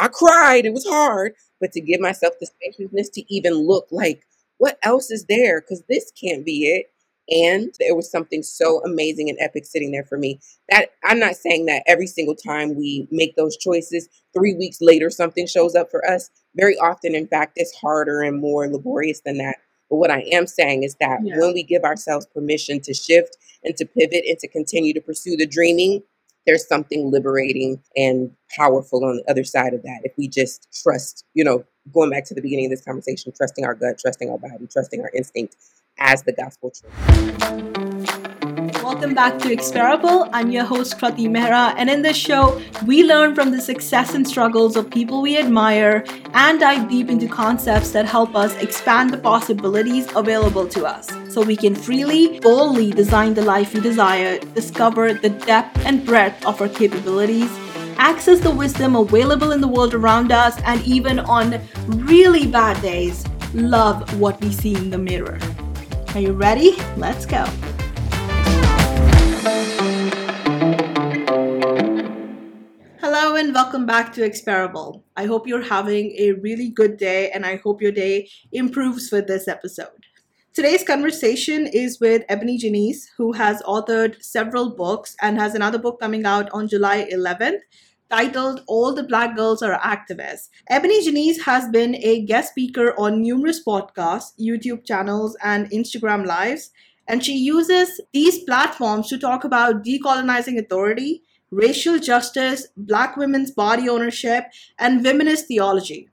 I cried. It was hard, but to give myself the spaciousness to even look like what else is there? Because this can't be it. And there was something so amazing and epic sitting there for me. That I'm not saying that every single time we make those choices, three weeks later something shows up for us. Very often, in fact, it's harder and more laborious than that. But what I am saying is that Yeah. when we give ourselves permission to shift and to pivot and to continue to pursue the dreaming, there's something liberating and powerful on the other side of that. If we just trust, you know, going back to the beginning of this conversation, trusting our gut, trusting our body, trusting our instinct as the gospel truth. Welcome back to Experable. I'm your host Krati Mehra, and in this show, we learn from the success and struggles of people we admire and dive deep into concepts that help us expand the possibilities available to us so we can freely, boldly design the life we desire, discover the depth and breadth of our capabilities, access the wisdom available in the world around us, and even on really bad days, love what we see in the mirror. Are you ready? Let's go. Hello and welcome back to Experable. I hope you're having a really good day and I hope your day improves with this episode. Today's conversation is with Ebony Janice, who has authored several books and has another book coming out on July 11th titled All the Black Girls Are Activists. Ebony Janice has been a guest speaker on numerous podcasts, YouTube channels, and Instagram lives, and she uses these platforms to talk about decolonizing authority, racial justice, black women's body ownership, and feminist theology.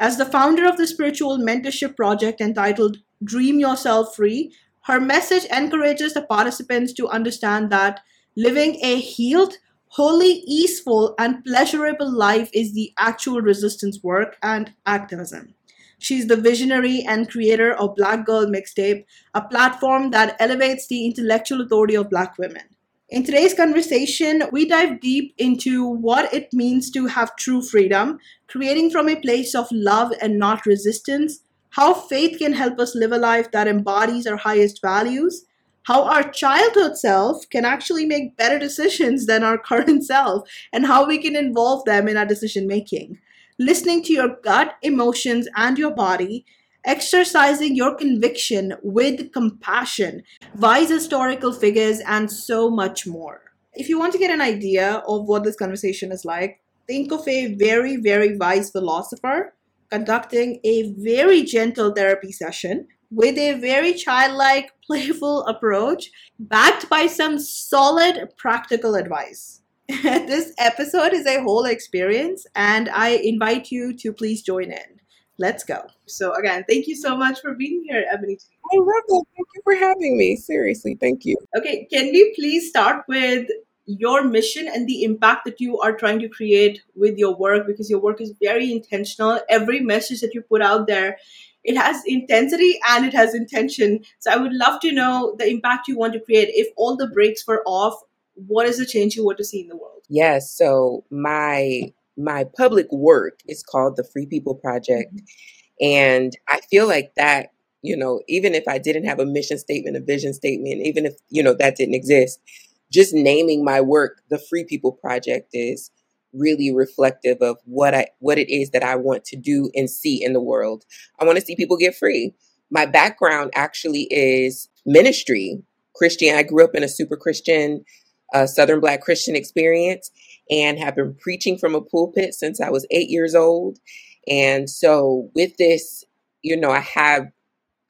As the founder of the spiritual mentorship project entitled Dream Yourself Free, her message encourages the participants to understand that living a healed, wholly easeful, and pleasurable life is the actual resistance work and activism. She's the visionary and creator of Black Girl Mixtape, a platform that elevates the intellectual authority of Black women. In today's conversation, we dive deep into what it means to have true freedom, creating from a place of love and not resistance, how faith can help us live a life that embodies our highest values, how our childhood self can actually make better decisions than our current self, and how we can involve them in our decision making. Listening to your gut, emotions, and your body, exercising your conviction with compassion, wise historical figures, and so much more. If you want to get an idea of what this conversation is like, think of a very, very wise philosopher conducting a very gentle therapy session with a very childlike, playful approach, backed by some solid practical advice. this episode is a whole experience, and I invite you to please join in. Let's go. So, again, thank you so much for being here, Ebony. I love that. Thank you for having me. Seriously, thank you. Okay, can we please start with your mission and the impact that you are trying to create with your work because your work is very intentional. Every message that you put out there, it has intensity and it has intention. So I would love to know the impact you want to create. If all the brakes were off, what is the change you want to see in the world? Yes, so my my public work is called the Free People Project mm-hmm. and I feel like that, you know, even if I didn't have a mission statement, a vision statement, even if, you know, that didn't exist, just naming my work the Free People Project is really reflective of what I what it is that I want to do and see in the world. I want to see people get free. My background actually is ministry, Christian. I grew up in a super Christian uh, Southern Black Christian experience and have been preaching from a pulpit since I was eight years old. And so, with this, you know, I have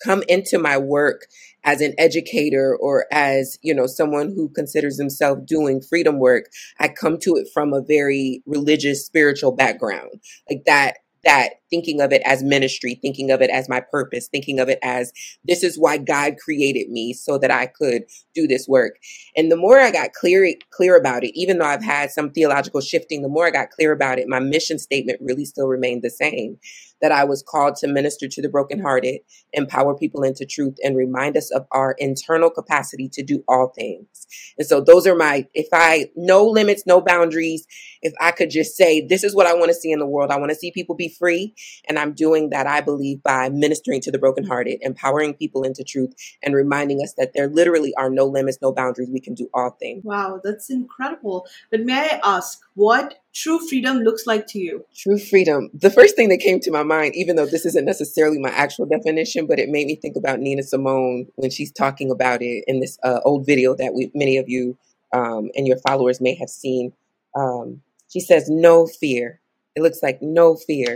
come into my work as an educator or as you know someone who considers himself doing freedom work i come to it from a very religious spiritual background like that that thinking of it as ministry thinking of it as my purpose thinking of it as this is why god created me so that i could do this work and the more i got clear clear about it even though i've had some theological shifting the more i got clear about it my mission statement really still remained the same that I was called to minister to the brokenhearted, empower people into truth, and remind us of our internal capacity to do all things. And so those are my, if I, no limits, no boundaries, if I could just say, this is what I want to see in the world. I want to see people be free. And I'm doing that, I believe, by ministering to the brokenhearted, empowering people into truth, and reminding us that there literally are no limits, no boundaries. We can do all things. Wow, that's incredible. But may I ask, what true freedom looks like to you? True freedom. The first thing that came to my mind, even though this isn't necessarily my actual definition, but it made me think about Nina Simone when she's talking about it in this uh, old video that we, many of you um, and your followers may have seen. Um, she says, no fear. It looks like no fear.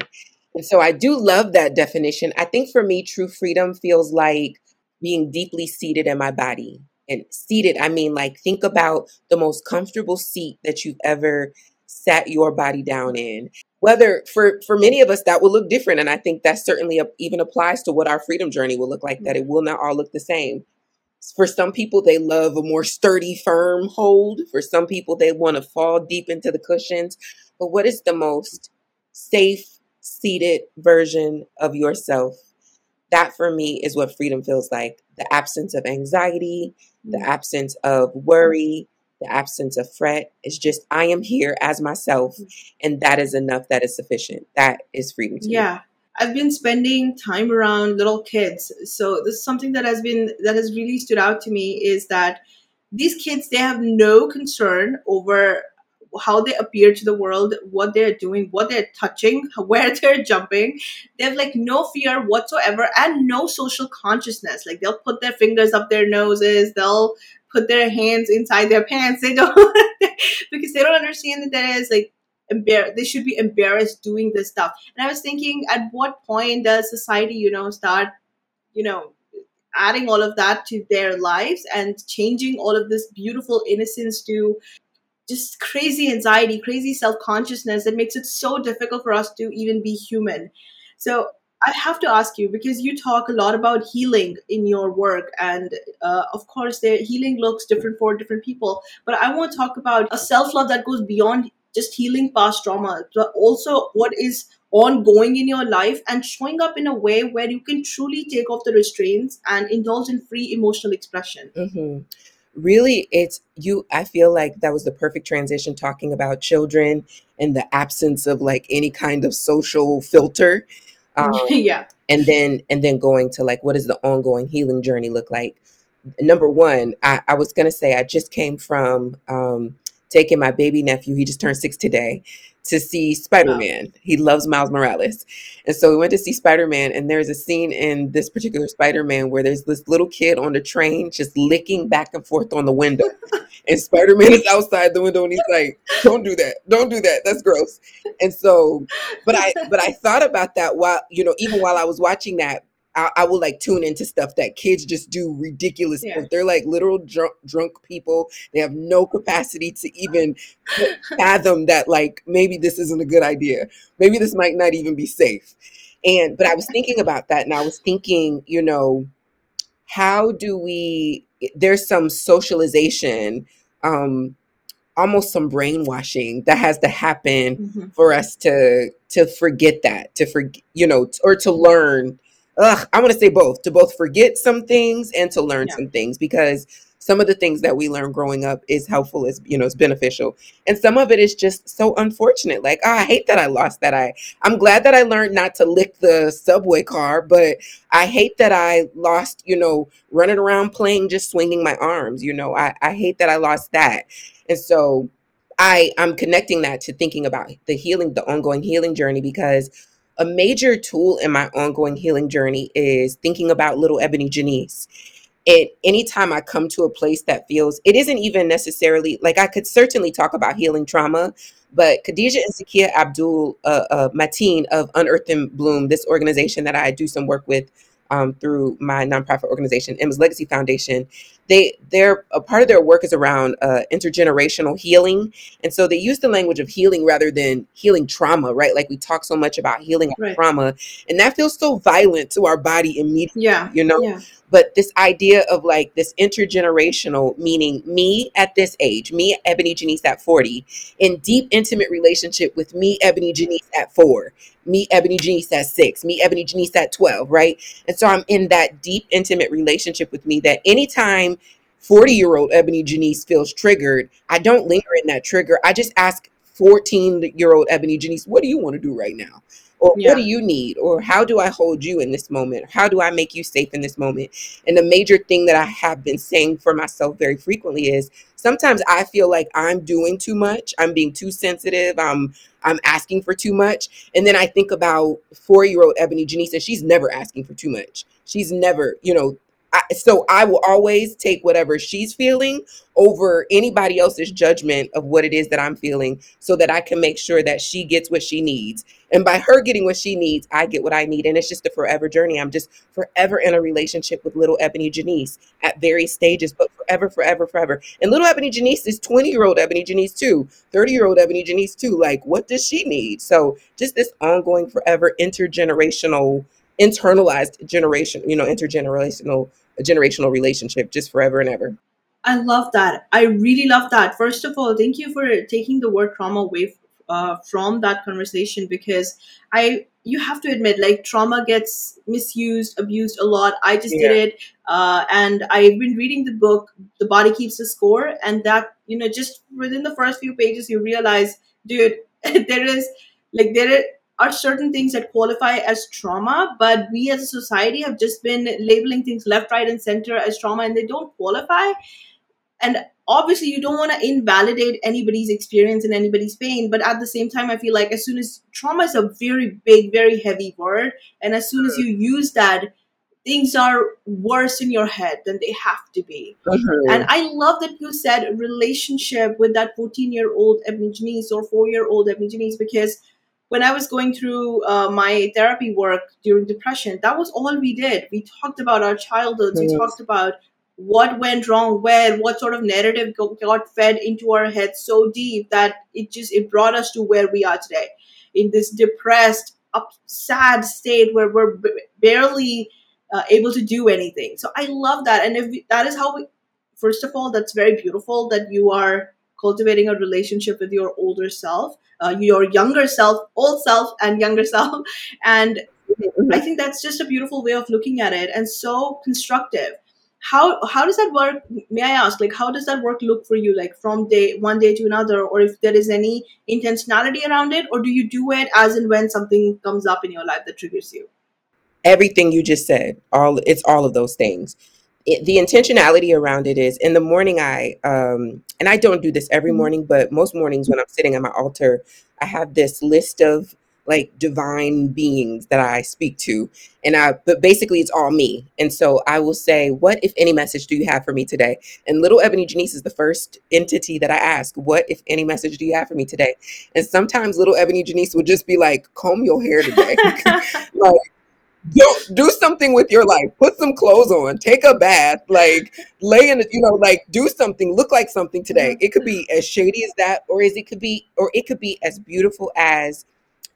And so I do love that definition. I think for me, true freedom feels like being deeply seated in my body. And seated, I mean, like, think about the most comfortable seat that you've ever sat your body down in. Whether for for many of us that will look different, and I think that certainly even applies to what our freedom journey will look like. That it will not all look the same. For some people, they love a more sturdy, firm hold. For some people, they want to fall deep into the cushions. But what is the most safe, seated version of yourself? That for me is what freedom feels like the absence of anxiety, the mm. absence of worry, the absence of fret. It's just, I am here as myself, mm. and that is enough. That is sufficient. That is freedom to yeah. me. I've been spending time around little kids. So this is something that has been that has really stood out to me is that these kids they have no concern over how they appear to the world, what they're doing, what they're touching, where they're jumping. They have like no fear whatsoever and no social consciousness. Like they'll put their fingers up their noses, they'll put their hands inside their pants. They don't because they don't understand that there is like embar- they should be embarrassed doing this stuff. And I was thinking, at what point does society, you know, start, you know, adding all of that to their lives and changing all of this beautiful innocence to just crazy anxiety, crazy self consciousness that makes it so difficult for us to even be human. So I have to ask you because you talk a lot about healing in your work, and uh, of course, the healing looks different for different people. But I want to talk about a self love that goes beyond just healing past trauma, but also what is ongoing in your life and showing up in a way where you can truly take off the restraints and indulge in free emotional expression. Mm-hmm. Really, it's you. I feel like that was the perfect transition talking about children and the absence of like any kind of social filter. Um, yeah. And then, and then going to like, what does the ongoing healing journey look like? Number one, I, I was going to say, I just came from um, taking my baby nephew, he just turned six today, to see Spider Man. He loves Miles Morales. And so we went to see Spider Man, and there's a scene in this particular Spider Man where there's this little kid on the train just licking back and forth on the window. and Spider Man is outside the window and he's like, Don't do that. Don't do that. That's gross. And so, but I, but I thought about that while, you know, even while I was watching that, I, I, will like tune into stuff that kids just do ridiculous. Yeah. They're like literal drunk, drunk people. They have no capacity to even fathom that like maybe this isn't a good idea. Maybe this might not even be safe. And but I was thinking about that, and I was thinking, you know, how do we? There's some socialization. Um, almost some brainwashing that has to happen mm-hmm. for us to to forget that to forget you know or to learn ugh, I want to say both to both forget some things and to learn yeah. some things because some of the things that we learn growing up is helpful is you know it's beneficial. And some of it is just so unfortunate like oh, i hate that i lost that i i'm glad that i learned not to lick the subway car but i hate that i lost you know running around playing just swinging my arms you know? I, I hate that i lost that. And so i i'm connecting that to thinking about the healing the ongoing healing journey because a major tool in my ongoing healing journey is thinking about little Ebony Janice. And anytime I come to a place that feels, it isn't even necessarily like I could certainly talk about healing trauma, but Khadija and Zakia Abdul uh, uh, Mateen of Unearth and Bloom, this organization that I do some work with um, through my nonprofit organization, Emma's Legacy Foundation, they they're a part of their work is around uh, intergenerational healing, and so they use the language of healing rather than healing trauma, right? Like we talk so much about healing right. trauma, and that feels so violent to our body immediately. Yeah, you know. Yeah. But this idea of like this intergenerational, meaning me at this age, me Ebony Janice at forty, in deep intimate relationship with me Ebony Janice at four, me Ebony Janice at six, me Ebony Janice at twelve, right? And so I'm in that deep intimate relationship with me that anytime 40 year old Ebony Janice feels triggered, I don't linger in that trigger. I just ask 14 year old Ebony Janice, what do you want to do right now? Or Yeah. what do you need? Or how do I hold you in this moment? How do I make you safe in this moment? And the major thing that I have been saying for myself very frequently is sometimes I feel like I'm doing too much. I'm being too sensitive. I'm I'm asking for too much. And then I think about four-year-old Ebony Janice, and she's never asking for too much. She's never, you know, I, so I will always take whatever she's feeling over anybody else's judgment of what it is that I'm feeling so that I can make sure that she gets what she needs. And by her getting what she needs, I get what I need. And it's just a forever journey. I'm just forever in a relationship with little Ebony Janice at various stages, but forever, forever, forever. And little Ebony Janice is 20 year old Ebony Janice too, 30 year old Ebony Janice too. Like, what does she need? So just this ongoing, forever intergenerational, internalized generation, you know, intergenerational, generational relationship, just forever and ever. I love that. I really love that. First of all, thank you for taking the word trauma away uh, from that conversation because I you have to admit like trauma gets misused, abused a lot. I just Yeah. did it, uh, and I've been reading the book "The Body Keeps the Score," and that you know just within the first few pages you realize, dude, there is like there are certain things that qualify as trauma, but we as a society have just been labeling things left, right, and center as trauma, and they don't qualify. And obviously you don't want to invalidate anybody's experience and anybody's pain but at the same time i feel like as soon as trauma is a very big very heavy word and as soon as you use that things are worse in your head than they have to be. And i love that you said relationship with that 14 year old ebony janice or 4 year old ebony janice because when i was going through uh, my therapy work during depression that was all we did. We talked about our childhoods. We talked about what went wrong where what sort of narrative got fed into our heads so deep that it just it brought us to where we are today. In this depressed up sad state where we're b- barely uh, able to do anything. So i love that. And if we, that is how we first of all that's very beautiful that you are cultivating a relationship with your older self uh, your younger self old self and younger self and Mhm. I think that's just a beautiful way of looking at it and so constructive. How how does that work? May I ask, like, how does that work look for you, like from day one day to another, or if there is any intentionality around it, or do you do it as and when something comes up in your life that triggers you? everything you just said all it's all of those things it, the intentionality around it is in the morning i um and i don't do this every Mhm. morning but most mornings when i'm sitting at my altar i have this list of like divine beings that i speak to and i but basically it's all me. And so i will say what if any message do you have for me today? And little ebony janice is the first entity that i ask what if any message do you have for me today? And sometimes little ebony janice would just be like comb your hair today. Like do do something with your life. Put some clothes on. Take a bath. Like lay in, you know, like do something. Look like something today. It could be mm-hmm. as shady as that, or as it could be, or it could be as beautiful as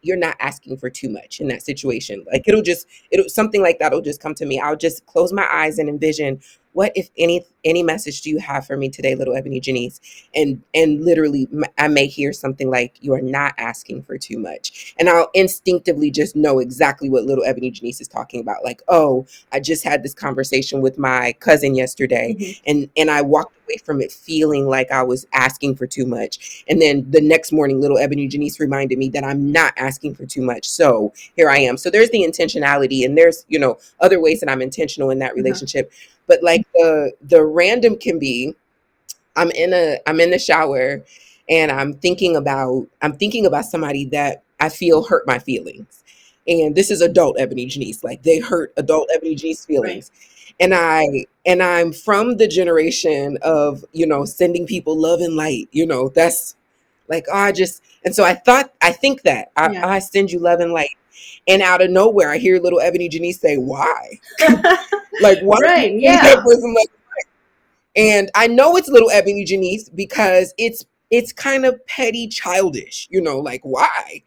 you're not asking for too much in that situation. Like it'll just, it'll something like that'll just come to me. I'll just close my eyes and envision what if any any message do you have for me today, little Ebony Janice? And and literally, m- I may hear something like you are not asking for too much, and I'll instinctively just know exactly what little Ebony Janice is talking about. Like, oh, I just had this conversation with my cousin yesterday, Mhm. and and I walked away from it feeling like I was asking for too much. And then the next morning, little Ebony Janice reminded me that I'm not asking for too much. So here I am. So there's the intentionality, and there's you know other ways that I'm intentional in that Uh-huh. relationship. But like the the random can be, I'm in a I'm in the shower, and I'm thinking about I'm thinking about somebody that I feel hurt my feelings. And this is adult Ebony Janice, like they hurt adult Ebony Janice Right. feelings and i and i'm from the generation of you know sending people love and light you know that's like oh, i just and so i thought i think that i, Yeah. I send you love and light and out of nowhere i hear little ebony janice say why like why right. Yeah. that like and i know it's little ebony janice because it's it's kind of petty childish you know like why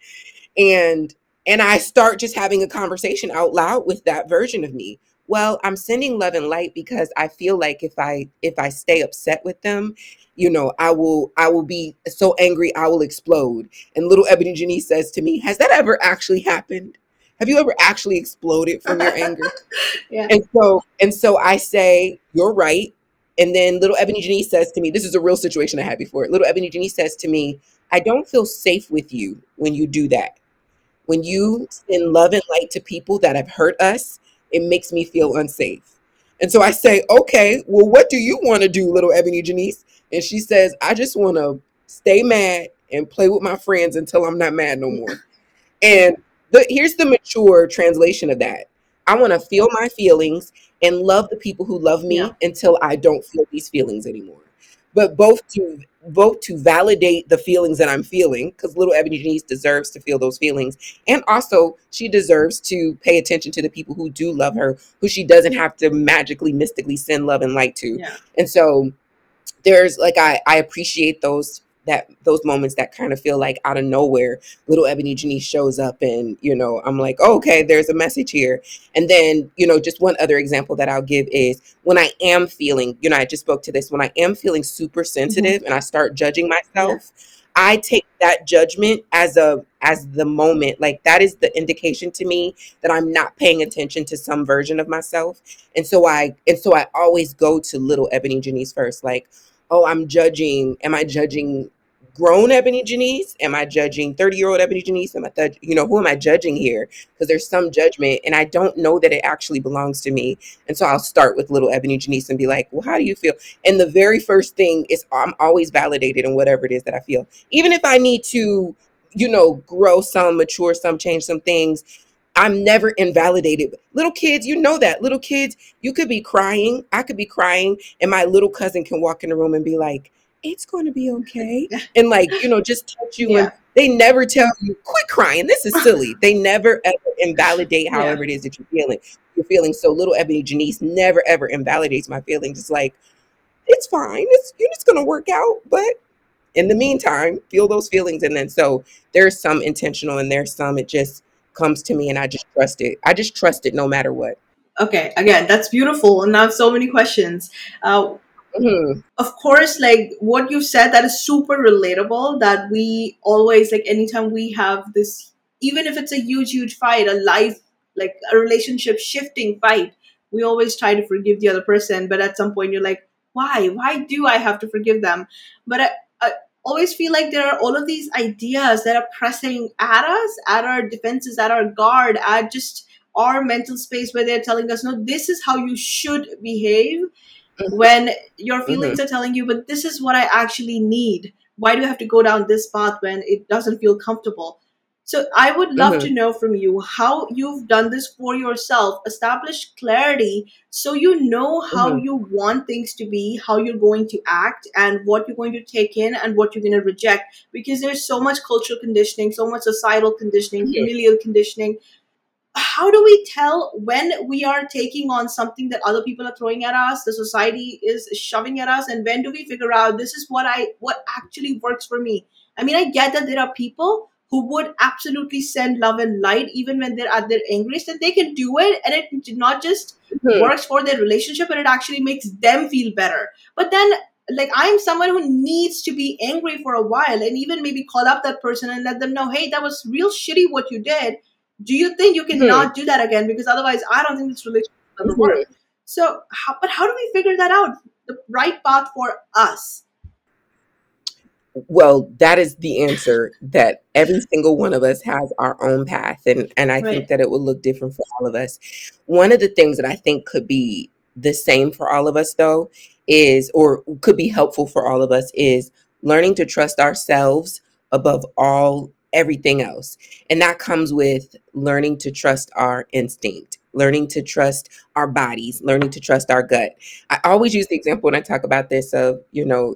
and and i start just having a conversation out loud with that version of me well i'm sending love and light because i feel like if i if i stay upset with them you know i will i will be so angry i will explode and little ebony janice says to me has that ever actually happened have you ever actually exploded from your anger yeah. and so and so I say, You're right. And then little Ebony Janice says to me, This is a real situation I had before. Little Ebony Janice says to me, I don't feel safe with you when you do that. When you send love and light to people that have hurt us, it makes me feel unsafe. And so I say, okay, well, what do you want to do, little Ebony Janice? And she says, I just want to stay mad and play with my friends until I'm not mad no more. And the, here's the mature translation of that. I want to feel my feelings and love the people who love me Yeah. until I don't feel these feelings anymore. But both to both to validate the feelings that I'm feeling, because little Ebony Janice deserves to feel those feelings, and also she deserves to pay attention to the people who do love her, who she doesn't have to magically, mystically send love and light to. Yeah. And so there's like I I appreciate those that those moments that kind of feel like out of nowhere little ebony janice shows up and you know i'm like oh, okay there's a message here. And then you know just one other example that i'll give is when i am feeling you know i just spoke to this when i am feeling super mm-hmm. sensitive and i start judging myself i take that judgment as a as the moment like that is the indication to me that i'm not paying attention to some version of myself. And so i and so i always go to little ebony janice first like oh i'm judging am i judging grown ebony janice am i judging 30 year old ebony janice am i th- you know who am i judging here? Because there's some judgment and i don't know that it actually belongs to me. And so i'll start with little ebony janice and be like well how do you feel? And the very first thing is i'm always validated in whatever it is that i feel. Even if i need to you know grow some mature some change some things I'm never invalidated. Little kids, you know that. Little kids, you could be crying. I could be crying, and my little cousin can walk in the room and be like, it's going to be okay. And, like, you know, just touch you. Yeah. And they never tell you, quit crying. This is silly. they never ever invalidate Yeah. however it is that you're feeling. You're feeling so little Ebony Janice never ever invalidates my feelings. It's like, it's fine. It's, it's going to work out. But in the meantime, feel those feelings. And then so there's some intentional and there's some it just comes to me and I just trust it. I just trust it no matter what. Okay, again, that's beautiful. And now so many questions. Uh, Mhm. of course, like what you said, that is super relatable. That we always, like, anytime we have this, even if it's a huge, huge fight, a life, like a relationship shifting fight, we always try to forgive the other person. But at some point, you're like, why? Why do I have to forgive them? But I, I always feel like there are all of these ideas that are pressing at us, at our defenses, at our guard, at just our mental space where they're telling us, no, this is how you should behave Mhm. when your feelings are telling you, but this is what I actually need. Why do I have to go down this path when it doesn't feel comfortable? So I would love Mhm. to know from you how you've done this for yourself, establish clarity so you know how Mhm. you want things to be, how you're going to act, and what you're going to take in and what you're going to reject. Because there's so much cultural conditioning, so much societal conditioning, familial conditioning how do we tell when we are taking on something that other people are throwing at us the society is shoving at us and when do we figure out this is what i what actually works for me i mean i get that there are people who would absolutely send love and light even when they're at their angriest and they can do it. And it not just Mhm. works for their relationship but it actually makes them feel better. But then like i'm someone who needs to be angry for a while and even maybe call up that person and let them know hey that was real shitty what you did. Do you think you can Mhm. not do that again? Because otherwise i don't think this relationship will ever work. Mhm. so how, but how do we figure that out? The right path for us Well, that is the answer that every single one of us has our own path and and I Right. think that it will look different for all of us. One of the things that I think could be the same for all of us though is or could be helpful for all of us is learning to trust ourselves above all everything else. And that comes with learning to trust our instinct, learning to trust our bodies, learning to trust our gut. I always use the example when I talk about this of, you know,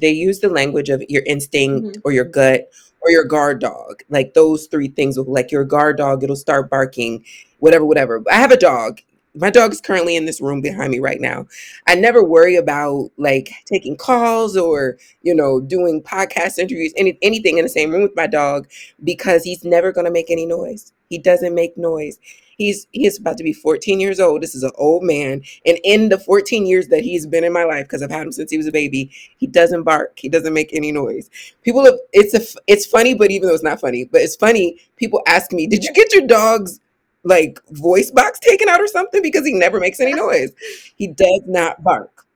they use the language of your instinct Mhm. or your gut or your guard dog. Like those three things will like your guard dog, it'll start barking, whatever, whatever. I have a dog. My dog is currently in this room behind me right now. I never worry about like taking calls or, you know, doing podcast interviews, any anything in the same room with my dog because he's never gonna make any noise. He doesn't make noise. He's he is about to be 14 years old. This is an old man. And in the 14 years that he's been in my life, because I've had him since he was a baby, he doesn't bark. He doesn't make any noise. People have it's a it's funny, but even though it's not funny, but it's funny. People ask me, "Did you get your dog's like voice box taken out or something?" Because he never makes any noise. He does not bark.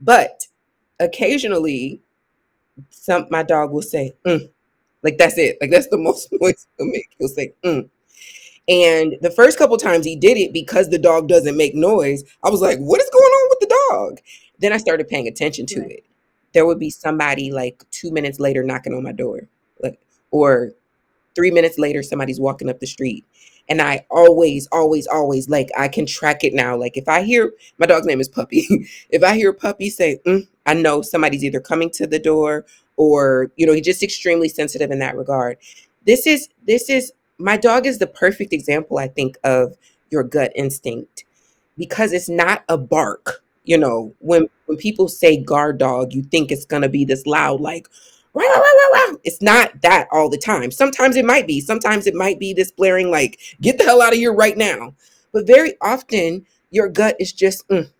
But occasionally, some my dog will say, mm. like that's it. Like that's the most noise he'll make. He'll say, mm. And the first couple times he did it because the dog doesn't make noise, I was like, what is going on with the dog? Then I started paying attention to Right. it. There would be somebody like two minutes later knocking on my door, like, or three minutes later somebody's walking up the street. And I always, always, always like I can track it now. Like if I hear my dog's name is Puppy, if I hear Puppy say, mm, I know somebody's either coming to the door or you know he's just extremely sensitive in that regard. This is this is my dog is the perfect example, I think, of your gut instinct because it's not a bark. You know, when when people say guard dog, you think it's gonna be this loud, like "Wow, wow, wow, wow, wow." It's not that all the time. Sometimes it might be. Sometimes it might be this blaring, like "Get the hell out of here right now." But very often, your gut is just, "Mm,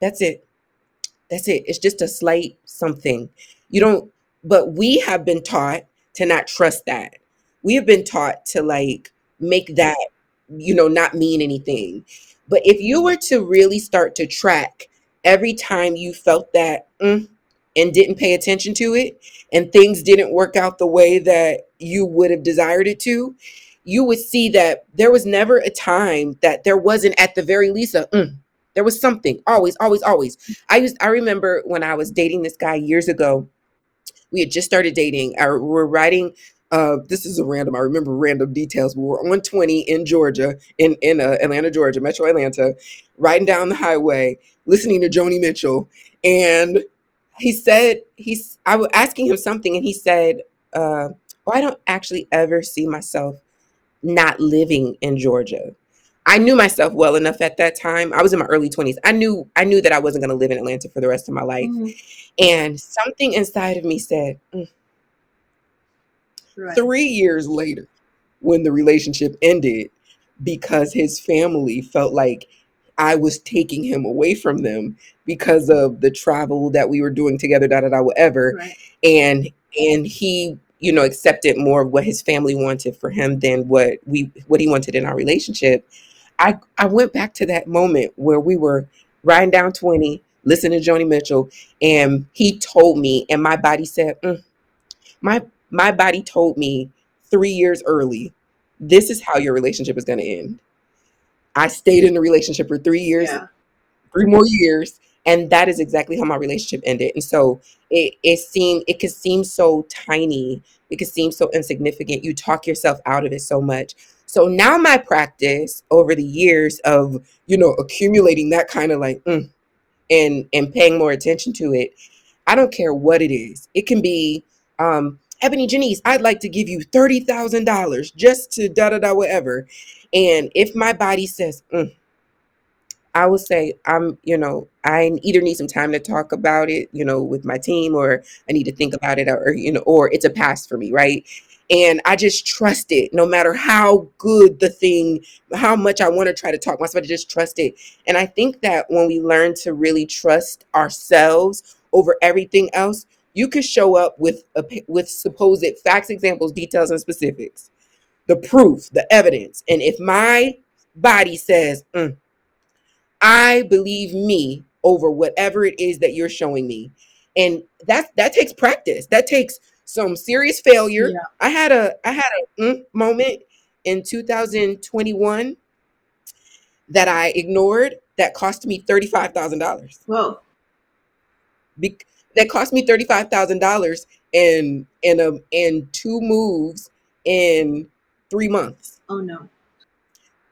that's it. That's it. It's just a slight something. You don't, but we have been taught to not trust that. We have been taught to like make that, you know, not mean anything. But if you were to really start to track every time you felt that mm, and didn't pay attention to it, and things didn't work out the way that you would have desired it to, you would see that there was never a time that there wasn't at the very least a mm, there was something always always always i used i remember when i was dating this guy years ago we had just started dating I, we were riding uh, this is a random i remember random details we were on 20 in georgia in in uh, atlanta georgia metro atlanta riding down the highway listening to joni mitchell and he said he's i was asking him something and he said uh, well, i don't actually ever see myself not living in georgia I knew myself well enough at that time. I was in my early 20s. I knew I knew that I wasn't going to live in Atlanta for the rest of my life. Mhm. And something inside of me said, "Mm." Right. 3 years later when the relationship ended because his family felt like I was taking him away from them because of the travel that we were doing together da da da whatever Right. and and he you know accepted more of what his family wanted for him than what we what he wanted in our relationship I I went back to that moment where we were riding down 20, listening to Joni Mitchell, and he told me, and my body said, "Mm." my my body told me three years early, this is how your relationship is going to end. I stayed in the relationship for three years, Yeah. three more years, and that is exactly how my relationship ended. And so it it seemed it could seem so tiny, it could seem so insignificant. You talk yourself out of it so much. So now my practice over the years of you know accumulating that kind of like mm, and and paying more attention to it, I don't care what it is. It can be um, Ebony Janice. I'd like to give you thirty thousand dollars just to da da da whatever. And if my body says "Mm," I will say I'm, you know, I either need some time to talk about it, you know, with my team, or I need to think about it, or you know, or it's a pass for me, right? And I just trust it, no matter how good the thing, how much I want to try to talk myself, I just trust it. And I think that when we learn to really trust ourselves over everything else, you could show up with a, with supposed facts, examples, details, and specifics, the proof, the evidence. And if my body says, "Mm, I believe me over whatever it is that you're showing me. And that that takes practice. That takes some serious failure. Yeah. I had a I had a mm moment in 2021 that I ignored that cost me $35,000. Whoa. Bec- that cost me $35,000 in in a in two moves in 3 months. Oh no.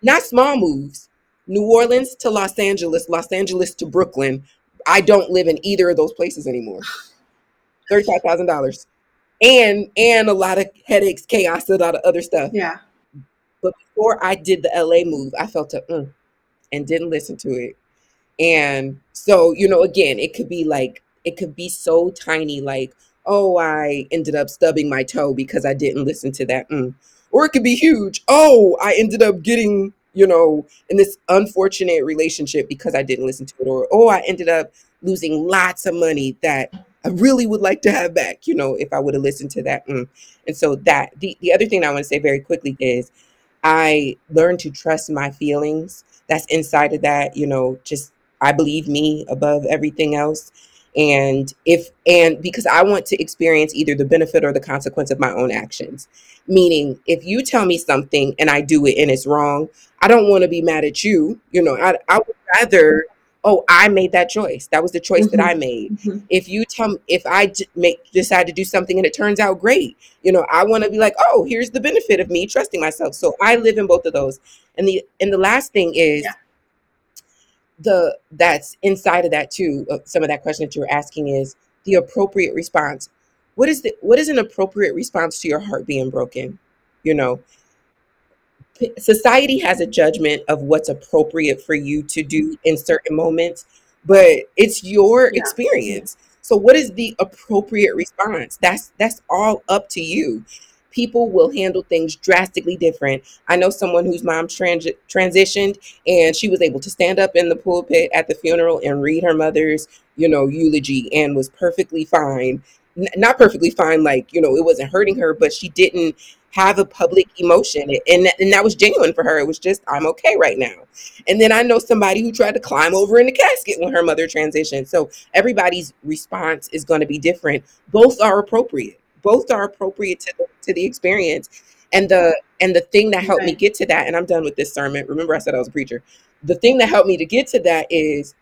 not small moves. New Orleans to Los Angeles, Los Angeles to Brooklyn. I don't live in either of those places anymore. Thirty-five thousand dollars, and and a lot of headaches, chaos, a lot of other stuff. Yeah. But before I did the LA move, I felt a mm, and didn't listen to it. And so, you know, again, it could be like it could be so tiny, like, oh, I ended up stubbing my toe because I didn't listen to that. mm. Or it could be huge. Oh, I ended up getting, you know, in this unfortunate relationship because I didn't listen to it. Or oh, I ended up losing lots of money that I really would like to have back, you know, if I would have listened to that. mm. And so that the, the other thing I want to say very quickly is I learned to trust my feelings. That's inside of that, you know, just I believe me above everything else. And if and because i want to experience either the benefit or the consequence of my own actions meaning if you tell me something and i do it and it's wrong i don't want to be mad at you you know i, I would rather oh i made that choice that was the choice that i Mm-hmm. made Mm-hmm. if you tell me if i d- make decide to do something and it turns out great you know i want to be like oh here's the benefit of me trusting myself so i live in both of those and the and the last thing is Yeah. The that's inside of that too uh, some of that question that you were asking is the appropriate response. What is the what is an appropriate response to your heart being broken? You know P- society has a judgment of what's appropriate for you to do in certain moments but it's your Yeah. experience. So what is the appropriate response? That's that's all up to you people will handle things drastically different. I know someone whose mom transi- transitioned and she was able to stand up in the pulpit at the funeral and read her mother's you know eulogy and was perfectly fine. N- not perfectly fine like you know it wasn't hurting her but she didn't have a public emotion. And and that was genuine for her. It was just i'm okay right now. And then i know somebody who tried to climb over in the casket when her mother transitioned. So everybody's response is going to be different. Both are appropriate both are appropriate to the, to the experience and the and the thing that helped me Right. get to that and i'm done with this sermon remember i said i was a preacher the thing that helped me to get to that is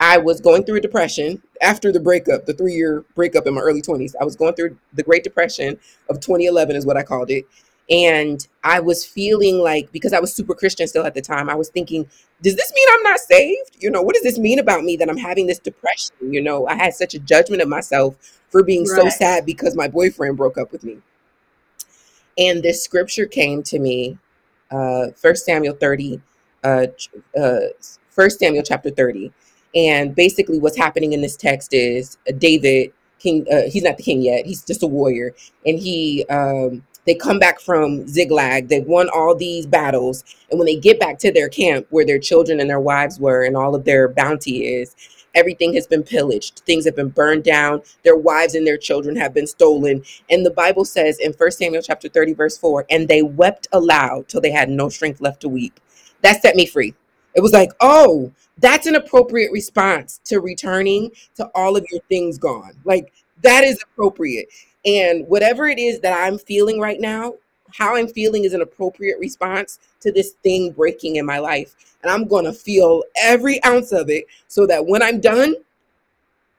I was going through a depression after the breakup, the three year breakup in my early 20s. I was going through the Great Depression of 2011, is what I called it. And I was feeling like, because I was super Christian still at the time, I was thinking, does this mean I'm not saved? You know, what does this mean about me that I'm having this depression? You know, I had such a judgment of myself for being so Right. sad because my boyfriend broke up with me. And this scripture came to me, uh, 1 Samuel 30, uh, ch- uh, 1 Samuel chapter 30. And basically, what's happening in this text is uh, David, king, uh, he's not the king yet, he's just a warrior. And he, um, they come back from Ziklag. They've won all these battles. And when they get back to their camp where their children and their wives were and all of their bounty is, everything has been pillaged. Things have been burned down. Their wives and their children have been stolen. And the Bible says in 1 Samuel chapter 30, verse 4, and they wept aloud till they had no strength left to weep. That set me free. It was like, oh, that's an appropriate response to returning to all of your things gone. Like, that is appropriate. And whatever it is that I'm feeling right now, how I'm feeling is an appropriate response to this thing breaking in my life. And I'm going to feel every ounce of it so that when I'm done,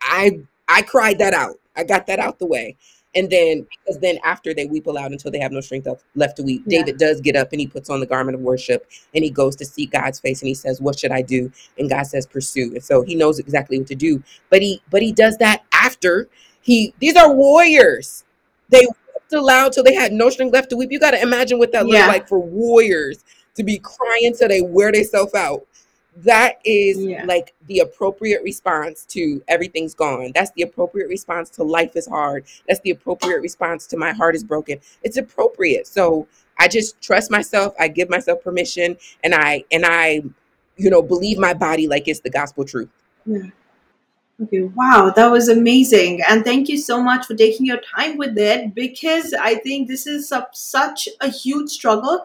I I cried that out. I got that out the way. And then because then after they weep aloud until they have no strength left to weep, Yeah. David does get up and he puts on the garment of worship and he goes to seek God's face and he says, "What should I do?" And God says, "Pursue." And so he knows exactly what to do. But he but he does that after he these are warriors. They wept aloud till they had no strength left to weep. You got to imagine what that looked like for warriors to be crying till they wear themselves out. That is Yeah. like the appropriate response to everything's gone. That's the appropriate response to life is hard. That's the appropriate response to my heart is broken. It's appropriate. So I just trust myself. I give myself permission and I and I you know believe my body like it's the gospel truth. Yeah. Okay, wow, that was amazing. And thank you so much for taking your time with it because I think this is su- such a huge struggle.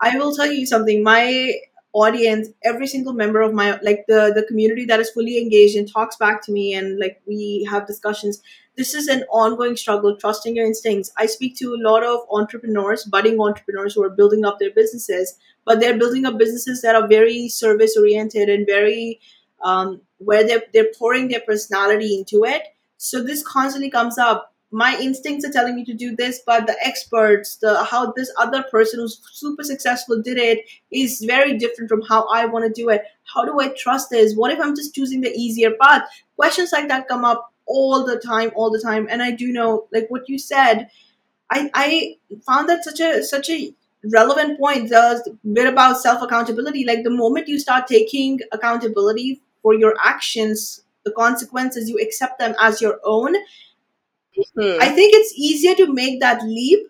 I will tell you something. My audience, every single member of my like the the community that is fully engaged and talks back to me and like we have discussions. This is an ongoing struggle, trusting your instincts. I speak to a lot of entrepreneurs, budding entrepreneurs who are building up their businesses, but they're building up businesses that are very service oriented and very um, where they're, they're pouring their personality into it. So this constantly comes up. My instincts are telling me to do this, but the experts, the how this other person who's super successful did it is very different from how I want to do it. How do I trust this? What if I'm just choosing the easier path? Questions like that come up all the time, all the time. And I do know, like what you said, I I found that such a such a relevant point. The bit about self accountability. Like the moment you start taking accountability for your actions, the consequences, you accept them as your own. Hmm. I think it's easier to make that leap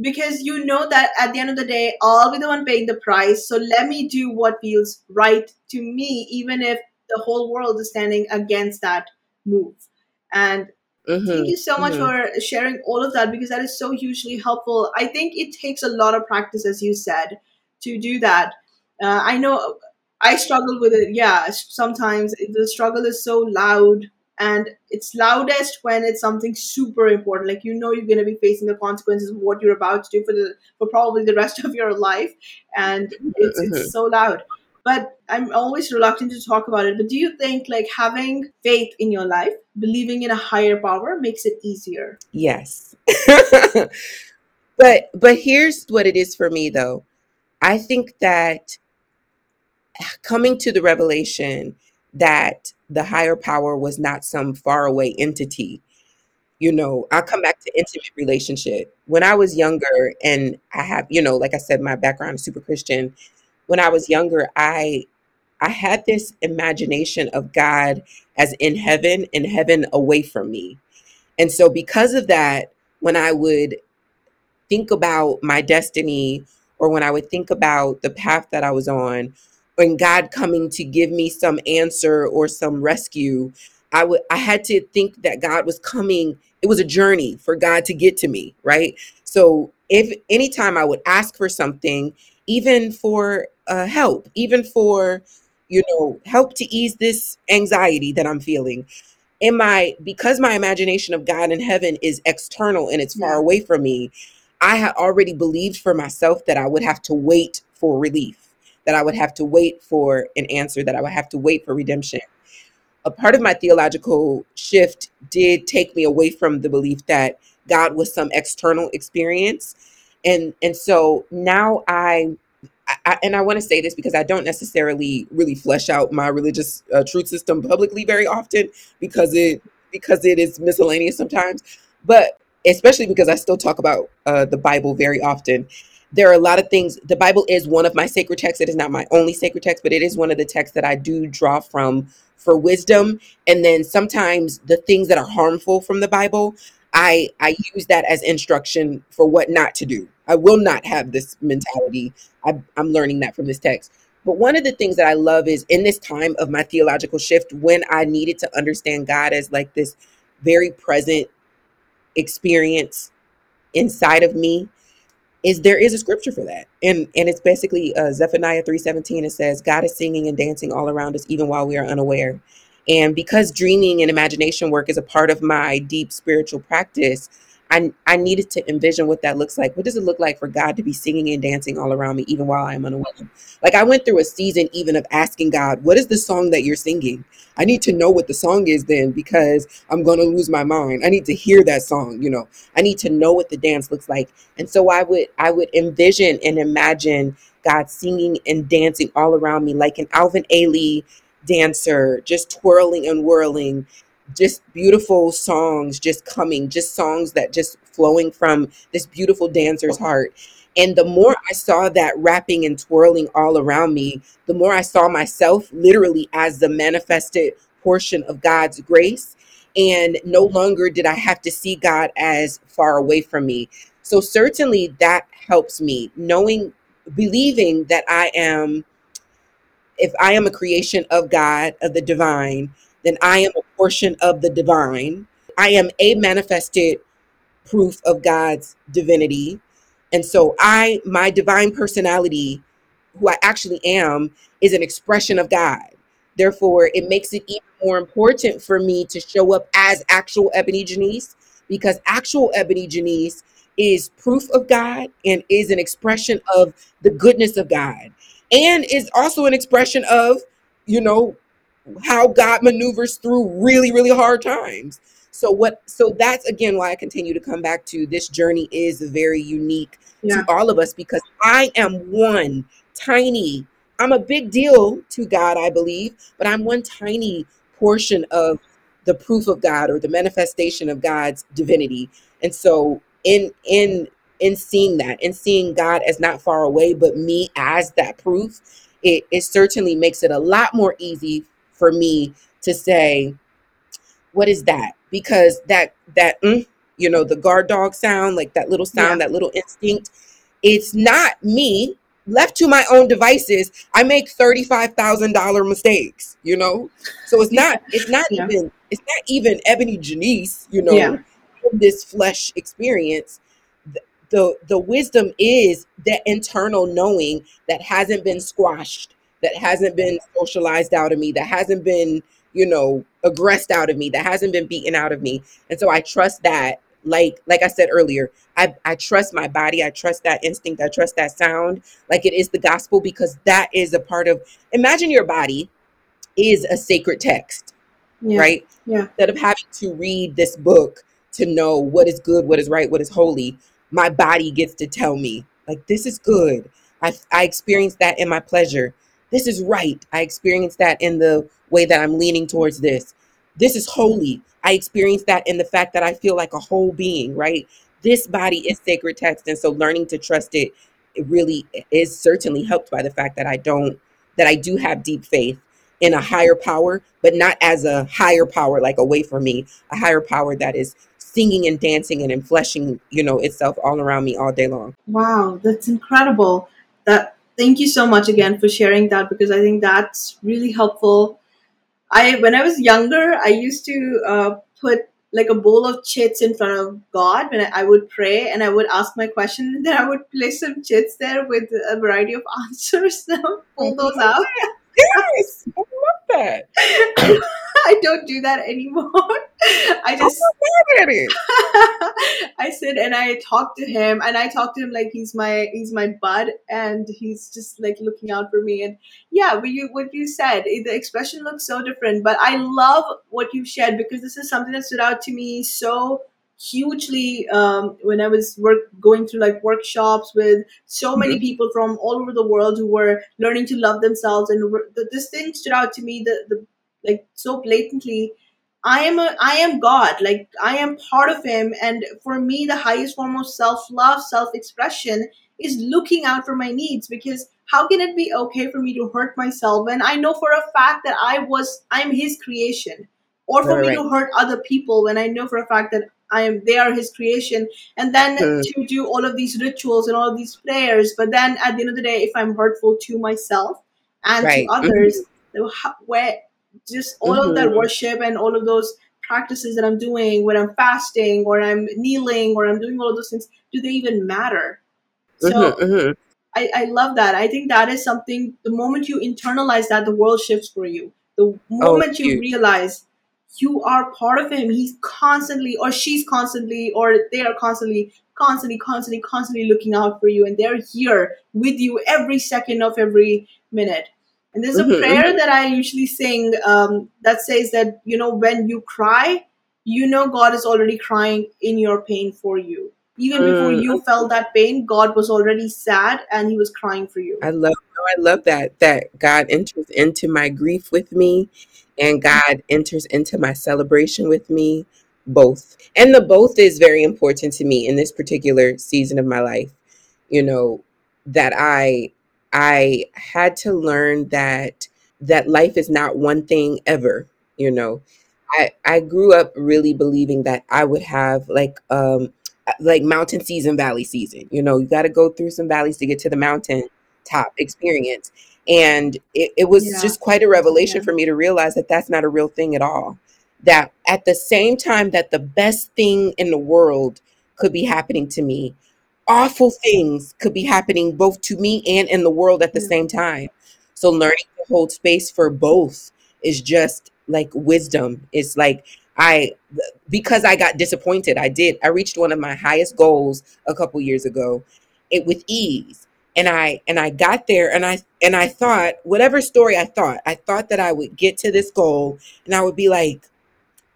because you know that at the end of the day, I'll be the one paying the price. So let me do what feels right to me, even if the whole world is standing against that move. And Thank Mhm, you so much mhm. for sharing all of that because that is so hugely helpful. I think it takes a lot of practice, as you said, to do that. Uh, I know I struggle with it. Yeah, sometimes the struggle is so loud and it's loudest when it's something super important like you know you're going to be facing the consequences of what you're about to do for the for probably the rest of your life and it's, it's so loud but i'm always reluctant to talk about it but do you think like having faith in your life believing in a higher power makes it easier Yes. but but here's what it is for me though. I think that coming to the revelation that the higher power was not some faraway entity. You know, I'll come back to intimate relationship. When I was younger and I have, you know, like I said, my background is super Christian. When I was younger, I I had this imagination of God as in heaven and heaven away from me. And so because of that, when I would think about my destiny or when I would think about the path that I was on, and God coming to give me some answer or some rescue, I would I had to think that God was coming. It was a journey for God to get to me, right? So if anytime I would ask for something, even for uh, help, even for you know help to ease this anxiety that I'm feeling, in my because my imagination of God in heaven is external and it's far yeah away from me, I had already believed for myself that I would have to wait for relief, that I would have to wait for an answer, that I would have to wait for redemption. A part of my theological shift did take me away from the belief that God was some external experience. And and so now I I, and I want to say this because I don't necessarily really flesh out my religious uh, truth system publicly very often because it because it is miscellaneous sometimes, but especially because I still talk about uh, the Bible very often. There are a lot of things. The Bible is one of my sacred texts. It is not my only sacred text, but it is one of the texts that I do draw from for wisdom. And then sometimes the things that are harmful from the Bible, I I use that as instruction for what not to do. I will not have this mentality I, I'm learning that from this text. But one of the things that I love is in this time of my theological shift, when I needed to understand God as like this very present experience inside of me, is there is a scripture for that. And and it's basically uh, zephaniah 3.17 it says god is singing and dancing all around us even while we are unaware. And because dreaming and imagination work is a part of my deep spiritual practice i i needed to envision what that looks like. What does it look like for god to be singing and dancing all around me even while i'm unaware like i went through a season even of asking god what is the song that you're singing? I need to know what the song is then because i'm going to lose my mind. I need to hear that song you know? I need to know what the dance looks like. And so I would I would envision and imagine God singing and dancing all around me like an Alvin Ailey dancer, just twirling and whirling, just beautiful songs just coming, just songs that just flowing from this beautiful dancer's heart. And the more I saw that wrapping and twirling all around me, the more I saw myself literally as the manifested portion of God's grace. And no longer did I have to see God as far away from me so certainly that helps me knowing, believing that I am, if I am a creation of God, of the divine, then I am a portion of the divine. I am a manifested proof of God's divinity. And so I, my divine personality, who I actually am, is an expression of God. Therefore, it makes it even more important for me to show up as actual EbonyJanice because actual EbonyJanice is proof of God and is an expression of the goodness of God and is also an expression of, you know, how God maneuvers through really, really hard times. So what so that's again why I continue to come back to this journey is very unique yeah to all of us because I am one tiny I'm a big deal to God, I believe, but I'm one tiny portion of the proof of God or the manifestation of God's divinity. And so in in in seeing that and seeing God as not far away, but me as that proof, it, it certainly makes it a lot more easy for me to say, what is that? Because that that mm, you know the guard dog sound, like that little yeah sound, that little instinct, it's not me. Left to my own devices, I make thirty-five thousand dollar mistakes. You know, so it's not it's not yeah even it's not even EbonyJanice. You yeah know, in this flesh experience. The the wisdom is the internal knowing that hasn't been squashed, that hasn't been socialized out of me, that hasn't been you know, aggressed out of me, that hasn't been beaten out of me. And so I trust that like like I said earlier, I, I trust my body, I trust that instinct, I trust that sound, like it is the gospel because that is a part of imagine your body is a sacred text, Yeah. right? Yeah. Instead of having to read this book to know what is good, what is right, what is holy, my body gets to tell me, like, this is good. I, I experience that in my pleasure. This is right. I experience that in the way that I'm leaning towards this. This is holy. I experience that in the fact that I feel like a whole being, right? This body is sacred text. And so learning to trust it, it really is certainly helped by the fact that I don't, that I do have deep faith in a higher power, but not as a higher power like away from me, a higher power that is singing and dancing and enfleshing, you know, itself all around me all day long. Wow, that's incredible. That thank you so much again for sharing that because I think that's really helpful. I when I was younger, I used to uh, put like a bowl of chits in front of God when I, I would pray and I would ask my question and then I would place some chits there with a variety of answers. Pull those out. Yes, I love that. I don't do that anymore. I just at it. I sit and I talk to him and I talk to him like he's my he's my bud and he's just like looking out for me and yeah what you what you said eh, the expression looks so different but I love what you shared because this is something that stood out to me so hugely um, when I was work going through like workshops with so many people from all over the world who were learning to love themselves and were- th- this thing stood out to me the, the like so blatantly I am a I am God. Like I am part of him and for me the highest form of self-love, self-expression is looking out for my needs because how can it be okay for me to hurt myself when I know for a fact that I was I'm his creation or for Right, me right. to hurt other people when I know for a fact that I am they are his creation and then Mm. to do all of these rituals and all of these prayers but then at the end of the day if I'm hurtful to myself and Right. to others then how- where just all of that Mhm. worship and all of those practices that I'm doing when I'm fasting or I'm kneeling or I'm doing all of those things, do they even matter? So Mhm, mhm. I, I love that. I think that is something the moment you internalize that the world shifts for you. The moment you huge. realize you are part of him, he's constantly or she's constantly or they are constantly, constantly, constantly, constantly looking out for you and they're here with you every second of every minute. And there's a Mhm, prayer that I usually sing um, that says that, you know, when you cry, you know God is already crying in your pain for you. Even before Mm. you felt that pain, God was already sad and he was crying for you. I love I love that that God enters into my grief with me and God enters into my celebration with me both. And the both is very important to me in this particular season of my life. You know, that I I had to learn that that life is not one thing ever, you know. I I grew up really believing that I would have like um like mountain season, valley season. You know, you got to go through some valleys to get to the mountain top experience. And it, it was Yeah. just quite a revelation Yeah. for me to realize that that's not a real thing at all. That at the same time that the best thing in the world could be happening to me, awful things could be happening both to me and in the world at the Yeah. same time. So learning to hold space for both is just like wisdom. It's like I because I got disappointed. I did. I reached one of my highest goals a couple years ago, it with ease. And I and I got there and I and I thought whatever story I thought, I thought that I would get to this goal and I would be like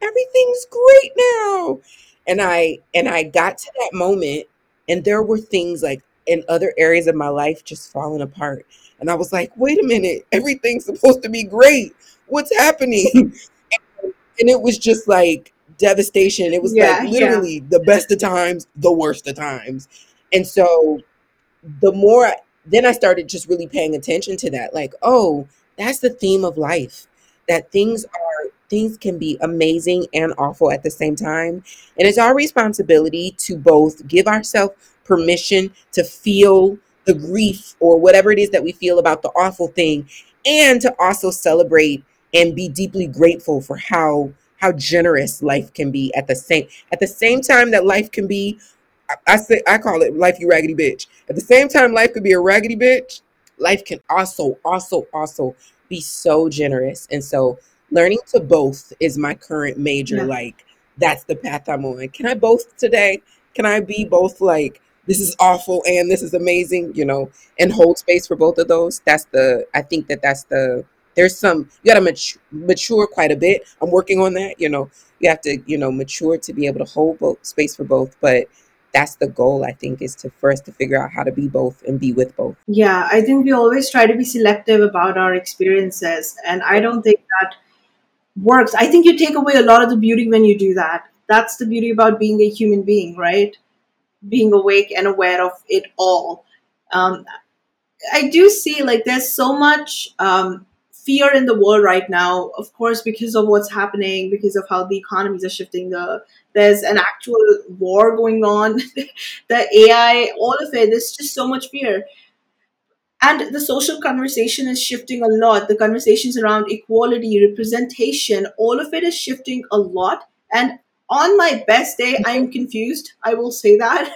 everything's great now. And I and I got to that moment and there were things like in other areas of my life just falling apart. And I was like, wait a minute, everything's supposed to be great. What's happening? and it was just like devastation. It was Yeah, like yeah. literally the best of times, the worst of times. And so the more then I started just really paying attention to that. Like, oh, that's the theme of life. That things are things can be amazing and awful at the same time. And it's our responsibility to both give ourselves permission to feel the grief or whatever it is that we feel about the awful thing and to also celebrate and be deeply grateful for how how generous life can be at the same at the same time that life can be I, I say I call it life you raggedy bitch. At the same time life could be a raggedy bitch, life can also also also be so generous. And so learning to both is my current major. Yeah. Like that's the path I'm on. Can I both today? Can I be both like this is awful and this is amazing, you know, and hold space for both of those? That's the I think that that's the there's some you got to mature, mature quite a bit. I'm working on that, you know. You have to, you know, mature to be able to hold both space for both, but that's the goal I think is to first to figure out how to be both and be with both. Yeah, I think we always try to be selective about our experiences, and I don't think that works. I think you take away a lot of the beauty when you do that. That's the beauty about being a human being, right? Being awake and aware of it all. Um, I do see like there's so much um, fear in the world right now. Of course, because of what's happening, because of how the economies are shifting. The there's an actual war going on. the AI, all of it. There's just so much fear and the social conversation is shifting a lot the conversations around equality representation all of it is shifting a lot and on my best day i am confused i will say that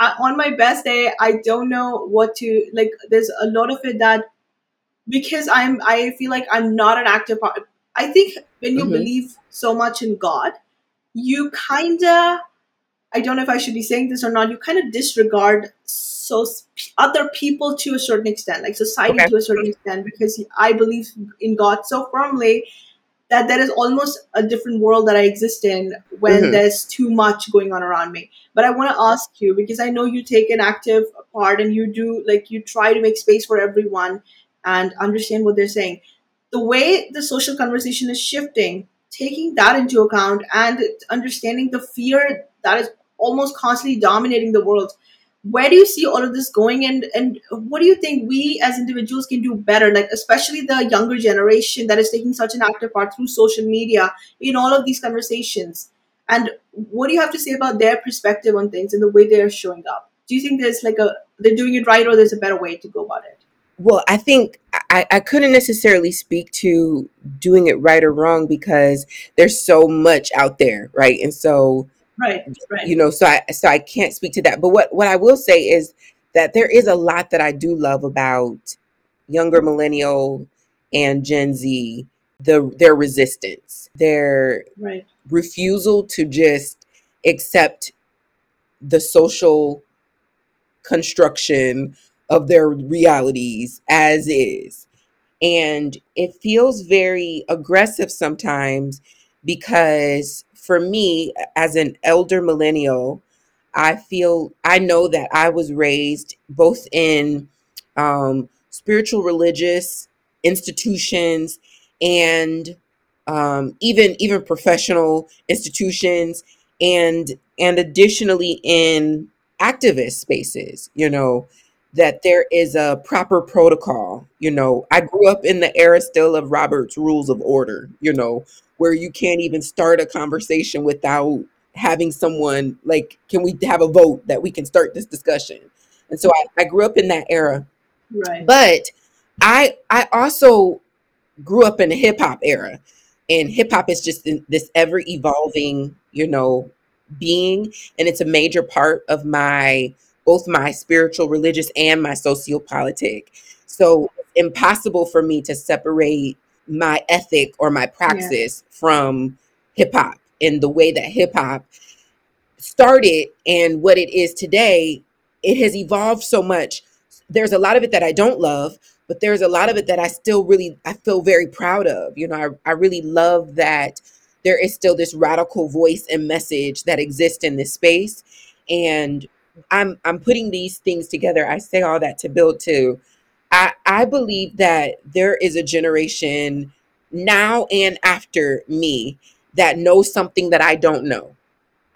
on my best day i don't know what to like there's a lot of it that because i'm i feel like i'm not an active part i think when you hmm believe so much in god you kind of I don't know if I should be saying this or not. You kind of disregard so other people to a certain extent, like society Okay. to a certain extent, because I believe in God so firmly that there is almost a different world that I exist in when hmm there's too much going on around me. But I want to ask you because I know you take an active part and you do like you try to make space for everyone and understand what they're saying. The way the social conversation is shifting, taking that into account and understanding the fear that is almost constantly dominating the world. Where do you see all of this going and and what do you think we as individuals can do better like especially the younger generation that is taking such an active part through social media in all of these conversations and what do you have to say about their perspective on things and the way they're showing up do you think there's like a they're doing it right or there's a better way to go about it Well, I think I, I couldn't necessarily speak to doing it right or wrong because there's so much out there, right? And so right right. you know so i so i can't speak to that. But what what i will say is that there is a lot that i do love about younger millennial and gen z the their resistance their right. refusal to just accept the social construction of their realities as is. And it feels very aggressive sometimes because for me as an elder millennial i feel i know that i was raised both in um, spiritual religious institutions and um, even even professional institutions and and additionally in activist spaces you know that there is a proper protocol. You know, I grew up in the era still of Robert's Rules of Order, you know, where you can't even start a conversation without having someone like, can we have a vote that we can start this discussion? And so I, I grew up in that era. right But I I also grew up in a hip hop era, and hip hop is just this ever evolving, you know, being, and it's a major part of my both my spiritual, religious, and my sociopolitic. So impossible for me to separate my ethic or my yeah praxis from hip hop and the way that hip hop started and what it is today, it has evolved so much. There's a lot of it that I don't love, but there's a lot of it that I still really I feel very proud of. You know, I, I really love that there is still this radical voice and message that exists in this space. And I'm I'm putting these things together. I say all that to build to I, I believe that there is a generation now and after me that knows something that I don't know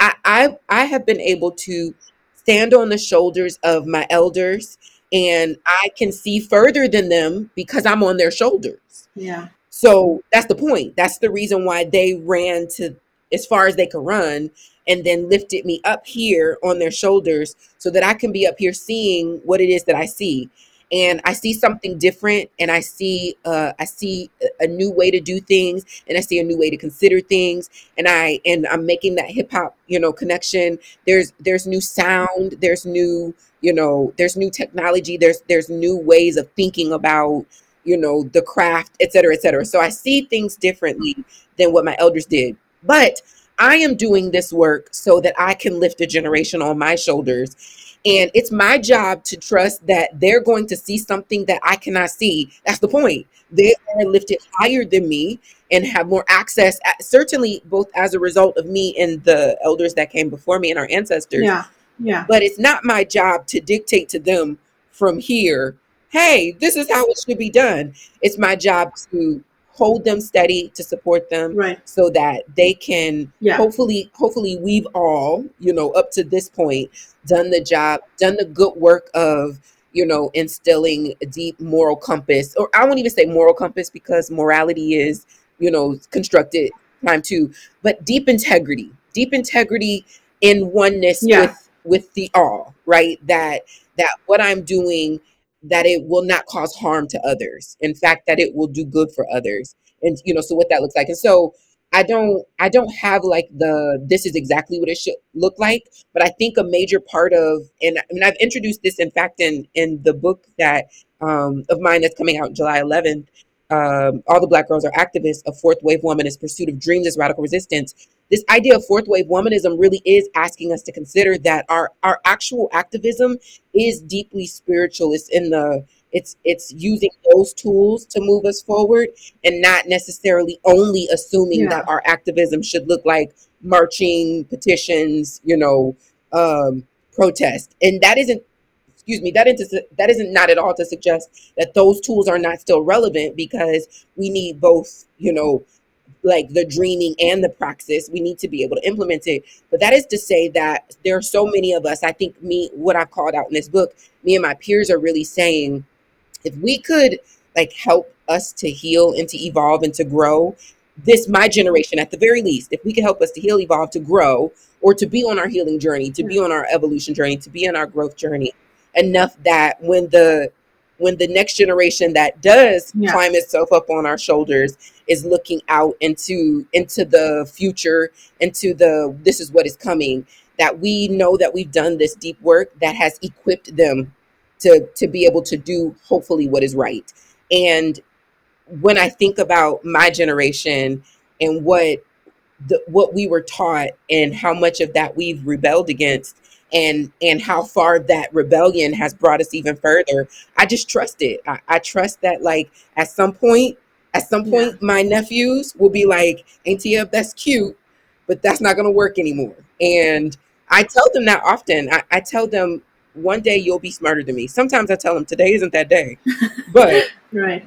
I, I I have been able to stand on the shoulders of my elders and I can see further than them because I'm on their shoulders. yeah So that's the point. That's the reason why they ran to as far as they could run and then lifted me up here on their shoulders so that I can be up here seeing what it is that I see. And I see something different and I see uh, I see a new way to do things and I see a new way to consider things and I and I'm making that hip hop, you know, connection. There's there's new sound, there's new, you know, there's new technology, there's there's new ways of thinking about, you know, the craft, et cetera, et cetera. So I see things differently than what my elders did. But I am doing this work so that I can lift a generation on my shoulders. And it's my job to trust that they're going to see something that I cannot see. That's the point. They are lifted higher than me and have more access, certainly both as a result of me and the elders that came before me and our ancestors. Yeah. Yeah. But it's not my job to dictate to them from here, hey, this is how it should be done. It's my job to hold them steady to support them Right. so that they can Yeah. hopefully hopefully we've all you know up to this point done the job done the good work of you know instilling a deep moral compass or i won't even say moral compass because morality is you know constructed time too but deep integrity deep integrity in oneness Yeah. with with the all right that that what i'm doing that it will not cause harm to others. In fact that it will do good for others. And you know so what that looks like. And so i don't i don't have like the this is exactly what it should look like but i think a major part of and i mean i've introduced this in fact in in the book that um of mine that's coming out july 11th um, all the black girls are activists a fourth wave womanist pursuit of dreams is radical resistance. This idea of fourth wave womanism really is asking us to consider that our our actual activism is deeply spiritual. It's in the it's it's using those tools to move us forward and not necessarily only assuming Yeah. that our activism should look like marching petitions you know um protest. And that isn't excuse me that isn't that isn't not at all to suggest that those tools are not still relevant because we need both you know like the dreaming and the praxis. We need to be able to implement it. But that is to say that there are so many of us i think me what i've called out in this book me and my peers are really saying if we could like help us to heal and to evolve and to grow this my generation at the very least if we could help us to heal evolve to grow or to be on our healing journey to be hmm. on our evolution journey to be on our growth journey enough that when the when the next generation that does Yeah. climb itself up on our shoulders is looking out into into the future into the this is what is coming that we know that we've done this deep work that has equipped them to to be able to do hopefully what is right and when i think about my generation and what the, what we were taught and how much of that we've rebelled against and and how far that rebellion has brought us even further i just trust it. I, I trust that like at some point at some Yeah. point my nephews will be like auntie that's cute but that's not going to work anymore. And i tell them that often. I, I tell them one day you'll be smarter than me. Sometimes i tell them today isn't that day. But Right.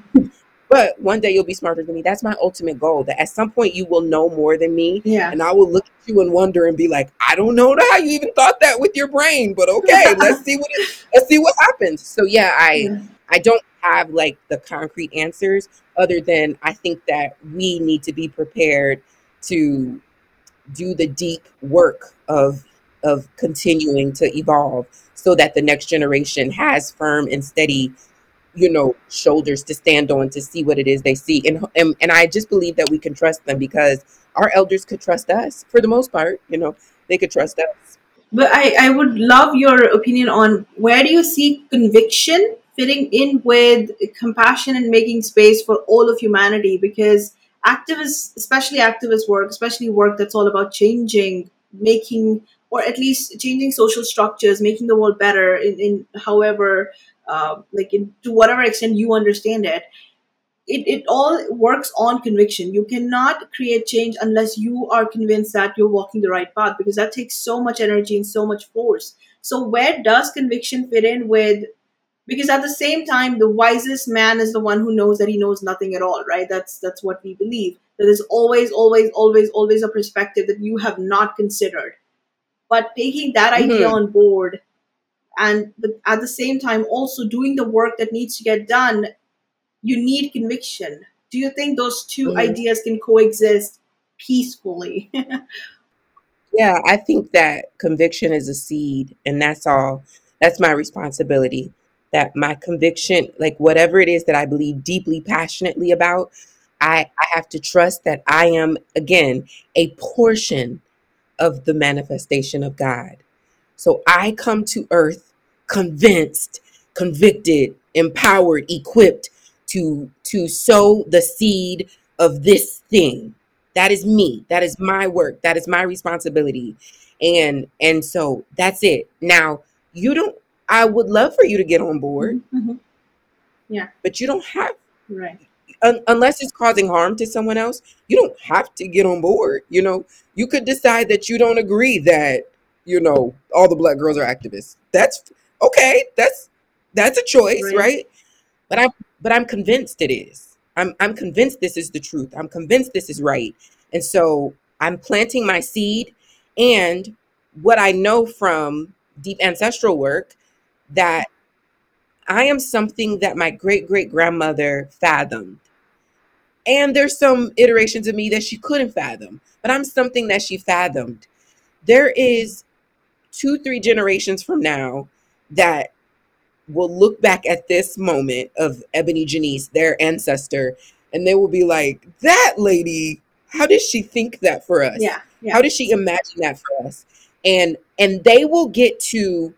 But one day you'll be smarter than me that's my ultimate goal that at some point you will know more than me Yeah. and I will look at you and wonder and be like, I don't know how you even thought that with your brain, but okay, let's see what it, let's see what happens. So yeah, I Yeah. I don't have like the concrete answers other than I think that we need to be prepared to do the deep work of of continuing to evolve so that the next generation has firm and steady you know shoulders to stand on to see what it is they see and and, and I just believe that we can trust them because our elders could trust us for the most part you know they could trust us But I, I would love your opinion on where do you see conviction fitting in with compassion and making space for all of humanity? Because activists, especially activist work, especially work that's all about changing, making, or at least changing social structures, making the world better in, in however, uh, like in, to whatever extent you understand it, it, it all works on conviction. You cannot create change unless you are convinced that you're walking the right path because that takes so much energy and so much force. So, where does conviction fit in with? Because at the same time, the wisest man is the one who knows that he knows nothing at all, right? That's that's what we believe. That there's always, always, always, always a perspective that you have not considered. But taking that idea Mhm. on board, and at the same time also doing the work that needs to get done you need conviction. Do you think those 2 Mhm. ideas can coexist peacefully? Yeah, I think that conviction is a seed, and that's all. That's my responsibility. That my conviction, like whatever it is that I believe deeply, passionately about, I, I have to trust that I am, again, a portion of the manifestation of God. So I come to earth convinced, convicted, empowered, equipped to to sow the seed of this thing. That is me. That is my work. That is my responsibility. And and so that's it. Now, you don't I would love for you to get on board, Mm-hmm. Yeah. but you don't have Right. un- unless it's causing harm to someone else, you don't have to get on board. You know, you could decide that you don't agree that you know all the black girls are activists. That's okay. That's that's a choice, Right. right? But I'm but I'm convinced it is. I'm I'm convinced this is the truth. I'm convinced this is right, and so I'm planting my seed. And what I know from deep ancestral work that I am something that my great great grandmother fathomed. And there's some iterations of me that she couldn't fathom, but I'm something that she fathomed. There is two, three generations from now that will look back at this moment of EbonyJanice, their ancestor, and they will be like, that lady, how did she think that for us? Yeah. Yeah. How did she imagine that for us? And and they will get to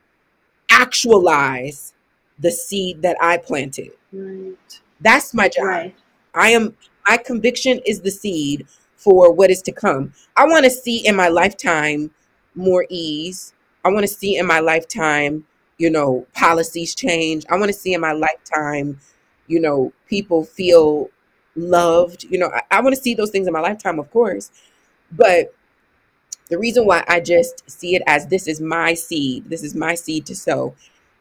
actualize the seed that I planted. Right. That's my job. Right. I am my conviction is the seed for what is to come. I want to see in my lifetime more ease. I want to see in my lifetime, you know, policies change. I want to see in my lifetime, you know, people feel loved. You know, I, I want to see those things in my lifetime, of course. But the reason why I just see it as this is my seed, this is my seed to sow,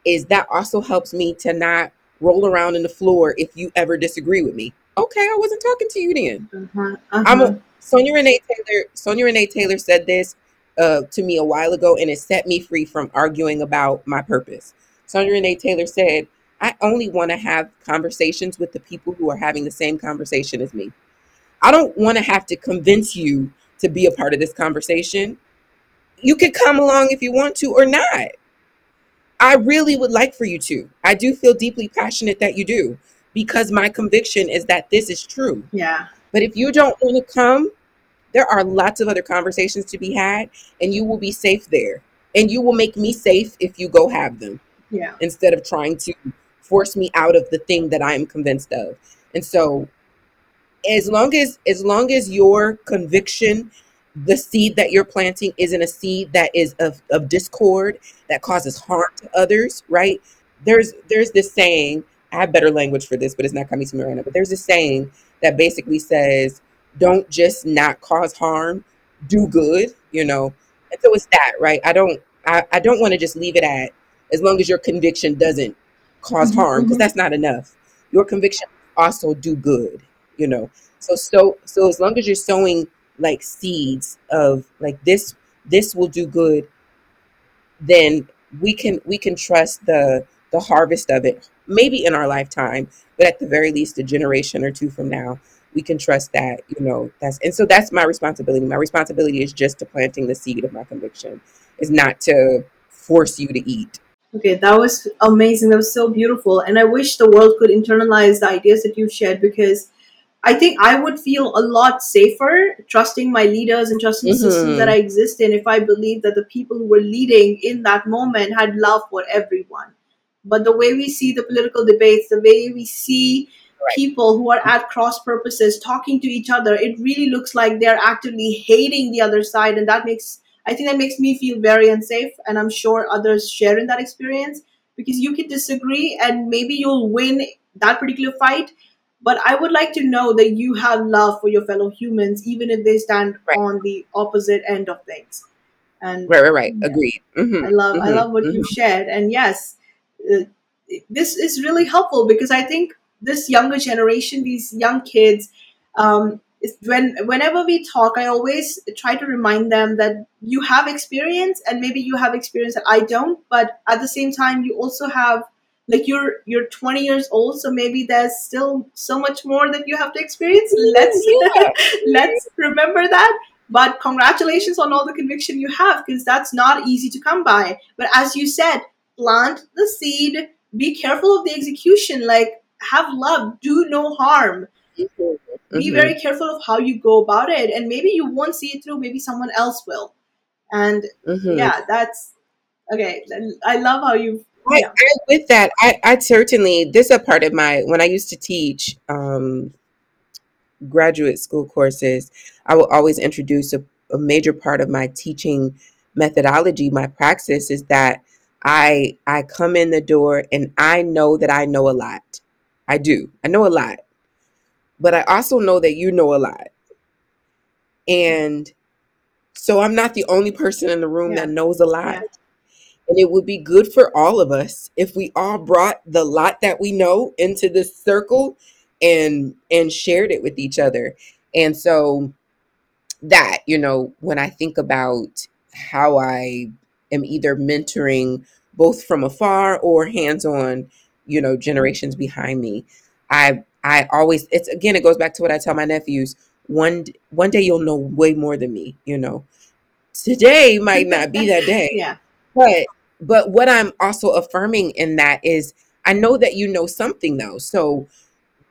is that also helps me to not roll around in the floor if you ever disagree with me. Okay, I wasn't talking to you then. Uh-huh. I'm Uh-huh. a Sonya Renee Taylor. Sonya Renee Taylor said this uh, to me a while ago, and it set me free from arguing about my purpose. Sonya Renee Taylor said, "I only want to have conversations with the people who are having the same conversation as me. I don't want to have to convince you to be a part of this conversation. You could come along if you want to or not. I really would like for you to. I do feel deeply passionate that you do." Because my conviction is that this is true. yeah. But if you don't want to come, there are lots of other conversations to be had, and you will be safe there. And you will make me safe if you go have them Yeah. instead of trying to force me out of the thing that I am convinced of. And so, as long as as long as your conviction, the seed that you're planting, isn't a seed that is of, of discord that causes harm to others, right? There's there's this saying. I have better language for this, but it's not coming to me right now. But there's a saying that basically says, "Don't just not cause harm, do good." You know, and so it's that, right? I don't I, I don't want to just leave it at as long as your conviction doesn't cause Mhm, harm because mhm. that's not enough your conviction also do good you know so so so as long as you're sowing like seeds of like this this will do good then we can we can trust the the harvest of it maybe in our lifetime but at the very least a generation or two from now we can trust that you know that's and so that's my responsibility my responsibility is just to planting the seed of my conviction is not to force you to eat Okay, that was amazing. That was so beautiful. And I wish the world could internalize the ideas that you've shared because I think I would feel a lot safer trusting my leaders and trusting the system that Mhm. I exist in if I believed that the people who were leading in that moment had love for everyone. But the way we see the political debates, the way we see Right. people who are at cross purposes talking to each other, it really looks like they're actively hating the other side. And that makes I think that makes me feel very unsafe, and I'm sure others share in that experience because you can disagree and maybe you'll win that particular fight. But I would like to know that you have love for your fellow humans, even if they stand Right. on the opposite end of things. And right right right Yeah. agreed hmm I love I Mhm, love what mhm. you've shared, and yes, uh, this is really helpful because I think this younger generation, these young kids, um, when whenever we talk, I always try to remind them that you have experience, and maybe you have experience that I don't, but at the same time, you also have like you're you're 20 years old, so maybe there's still so much more that you have to experience. Let's Yeah. let's remember that but congratulations on all the conviction you have because that's not easy to come by but as you said plant the seed be careful of the execution like have love do no harm Mhm, be very careful of how you go about it and maybe you won't see it through maybe someone else will and Mhm. yeah that's okay i love how you've I, I, with that, I, I certainly this is a part of my when I used to teach um, graduate school courses. I will always introduce a, a major part of my teaching methodology, my praxis is that I I come in the door and I know that I know a lot. I do. I know a lot. But I also know that you know a lot. And so I'm not the only person in the room Yeah. that knows a lot. Yeah. And it would be good for all of us if we all brought the lot that we know into this circle and and shared it with each other. And so that, you know, when I think about how I am either mentoring both from afar or hands-on, you know, generations behind me, I I always it's again it goes back to what I tell my nephews. One one day you'll know way more than me, you know. Today might not be that day, Yeah. but but what I'm also affirming in that is I know that you know something though. So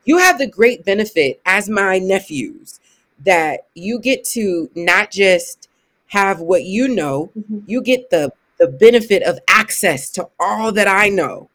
you have the great benefit as my nephews that you get to not just have what you know, Mhm. you get the the benefit of access to all that I know.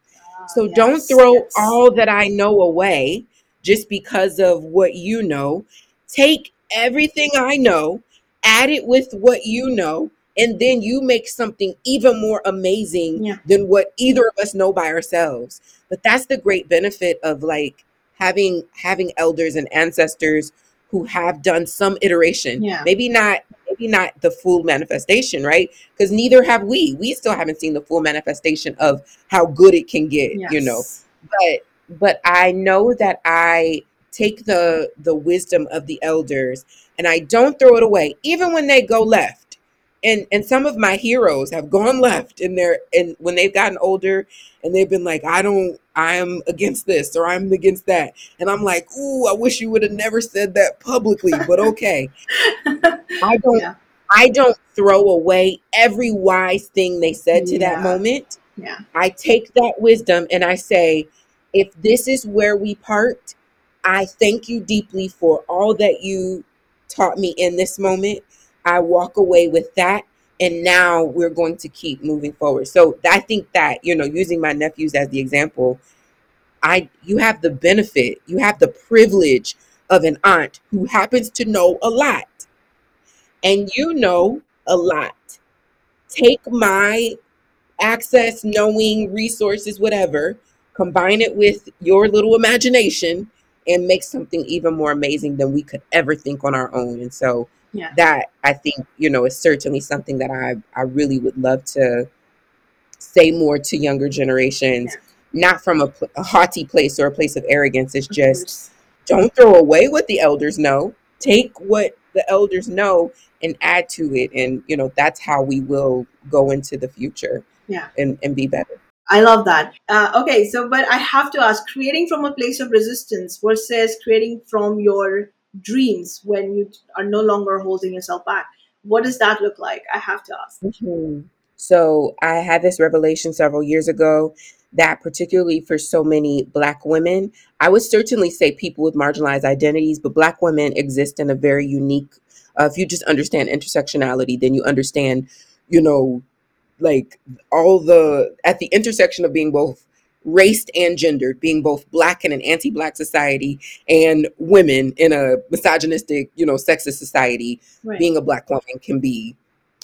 So don't throw yes. all that I know away just because of what you know. Take everything I know, add it with what you know, and then you make something even more amazing Yeah. than what either of us know by ourselves. But that's the great benefit of like having having elders and ancestors who have done some iteration. Yeah. Maybe not maybe not the full manifestation, right? Because neither have we. We still haven't seen the full manifestation of how good it can get, you know but but I know that I take the the wisdom of the elders and I don't throw it away even when they go left. And and some of my heroes have gone left in their and when they've gotten older and they've been like I don't I am against this or I'm against that. And I'm like, "Ooh, I wish you would have never said that publicly, but okay." I don't Yeah. I don't throw away every wise thing they said to that moment. Yeah. I take that wisdom and I say, if this is where we part, I thank you deeply for all that you taught me in this moment. I walk away with that. And now we're going to keep moving forward. So I think that, you know, using my nephews as the example, I you have the benefit, you have the privilege of an aunt who happens to know a lot. And you know a lot. Take my access, knowing, resources, whatever, combine it with your little imagination and make something even more amazing than we could ever think on our own. And so Yeah. that I think, you know, is certainly something that I, I really would love to say more to younger generations, not from a, a haughty place or a place of arrogance. It's just don't throw away what the elders know. Take what the elders know and add to it. And, you know, that's how we will go into the future Yeah. and, and be better. I love that. Uh, okay, so but I have to ask, creating from a place of resistance versus creating from your dreams when you are no longer holding yourself back. What does that look like? I have to ask. Mhm. So I had this revelation several years ago that, particularly for so many Black women, I would certainly say people with marginalized identities, but Black women exist in a very unique. Uh, if you just understand intersectionality, then you understand, you know, like all the at the intersection of being both raced and gendered, being both black in an anti-black society and women in a misogynistic, you know, sexist society Right. being a black woman can be,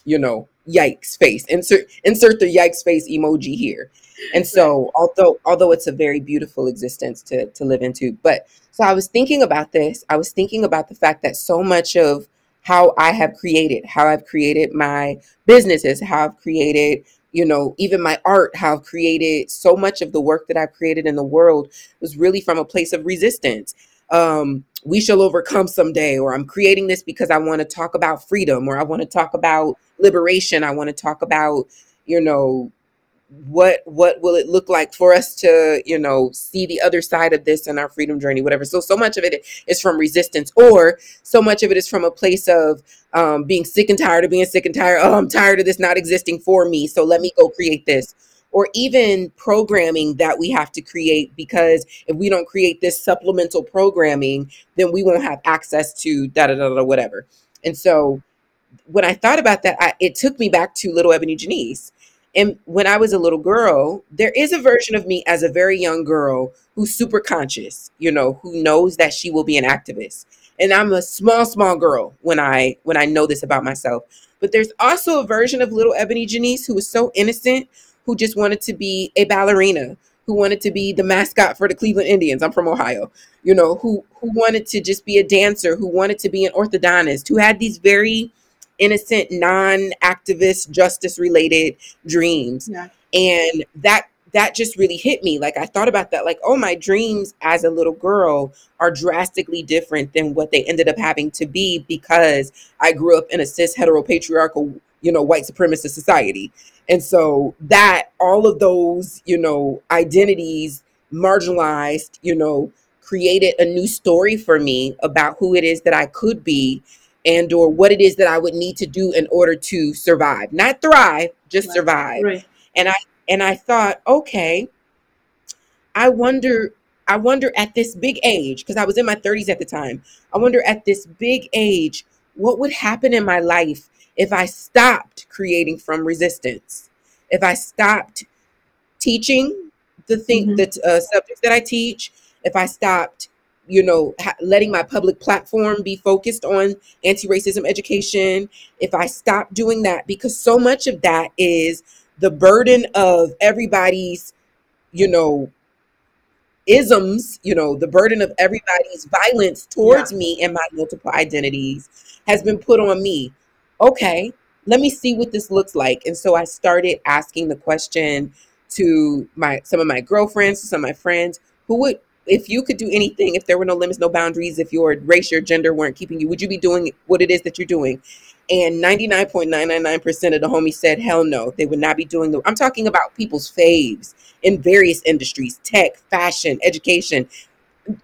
you know, yikes face. Insert insert the yikes face emoji here. And so although although it's a very beautiful existence to to live into, but so I was thinking about this. I was thinking about the fact that so much of how I have created, how I've created my businesses, how I've created, you know, even my art, how I've created so much of the work that I've created in the world was really from a place of resistance um, we shall overcome someday, or I'm creating this because I want to talk about freedom, or I want to talk about liberation. I want to talk about, you know, what what will it look like for us to, you know, see the other side of this in our freedom journey, whatever. So so much of it is from resistance, or so much of it is from a place of um, being sick and tired of being sick and tired. Oh, I'm tired of this not existing for me, so let me go create this. Or even programming that we have to create because if we don't create this supplemental programming, then we won't have access to da da da da whatever. And so when I thought about that, I, it took me back to Little EbonyJanice. And when I was a little girl, there is a version of me as a very young girl who's super conscious, you know, who knows that she will be an activist. And I'm a small, small girl when I when I know this about myself. But there's also a version of little EbonyJanice who was so innocent, who just wanted to be a ballerina, who wanted to be the mascot for the Cleveland Indians. I'm from Ohio, you know, who who wanted to just be a dancer, who wanted to be an orthodontist, who had these very innocent, non-activist, justice-related dreams. Yeah. And that that just really hit me. Like I thought about that, like, oh, my dreams as a little girl are drastically different than what they ended up having to be because I grew up in a cis heteropatriarchal, you know, white supremacist society. And so that all of those, you know, identities marginalized, you know, created a new story for me about who it is that I could be and or what it is that I would need to do in order to survive. Not thrive, just Right. survive. Right. And I and I thought, okay, I wonder I wonder at this big age because I was in my 30s at the time. I wonder at this big age what would happen in my life if I stopped creating from resistance. If I stopped teaching the thing Mhm. the uh, subjects that I teach, if I stopped you know ha- letting my public platform be focused on anti-racism education if i stop doing that because so much of that is the burden of everybody's you know isms, you know, the burden of everybody's violence Yeah. towards me and my multiple identities has been put on me. Okay, let me see what this looks like. And so I started asking the question to my some of my girlfriends, some of my friends, who would if you could do anything, if there were no limits, no boundaries, if your race, your gender weren't keeping you, would you be doing what it is that you're doing? And 99.999% of the homies said, hell no, they would not be doing the. I'm talking about people's faves in various industries tech, fashion, education.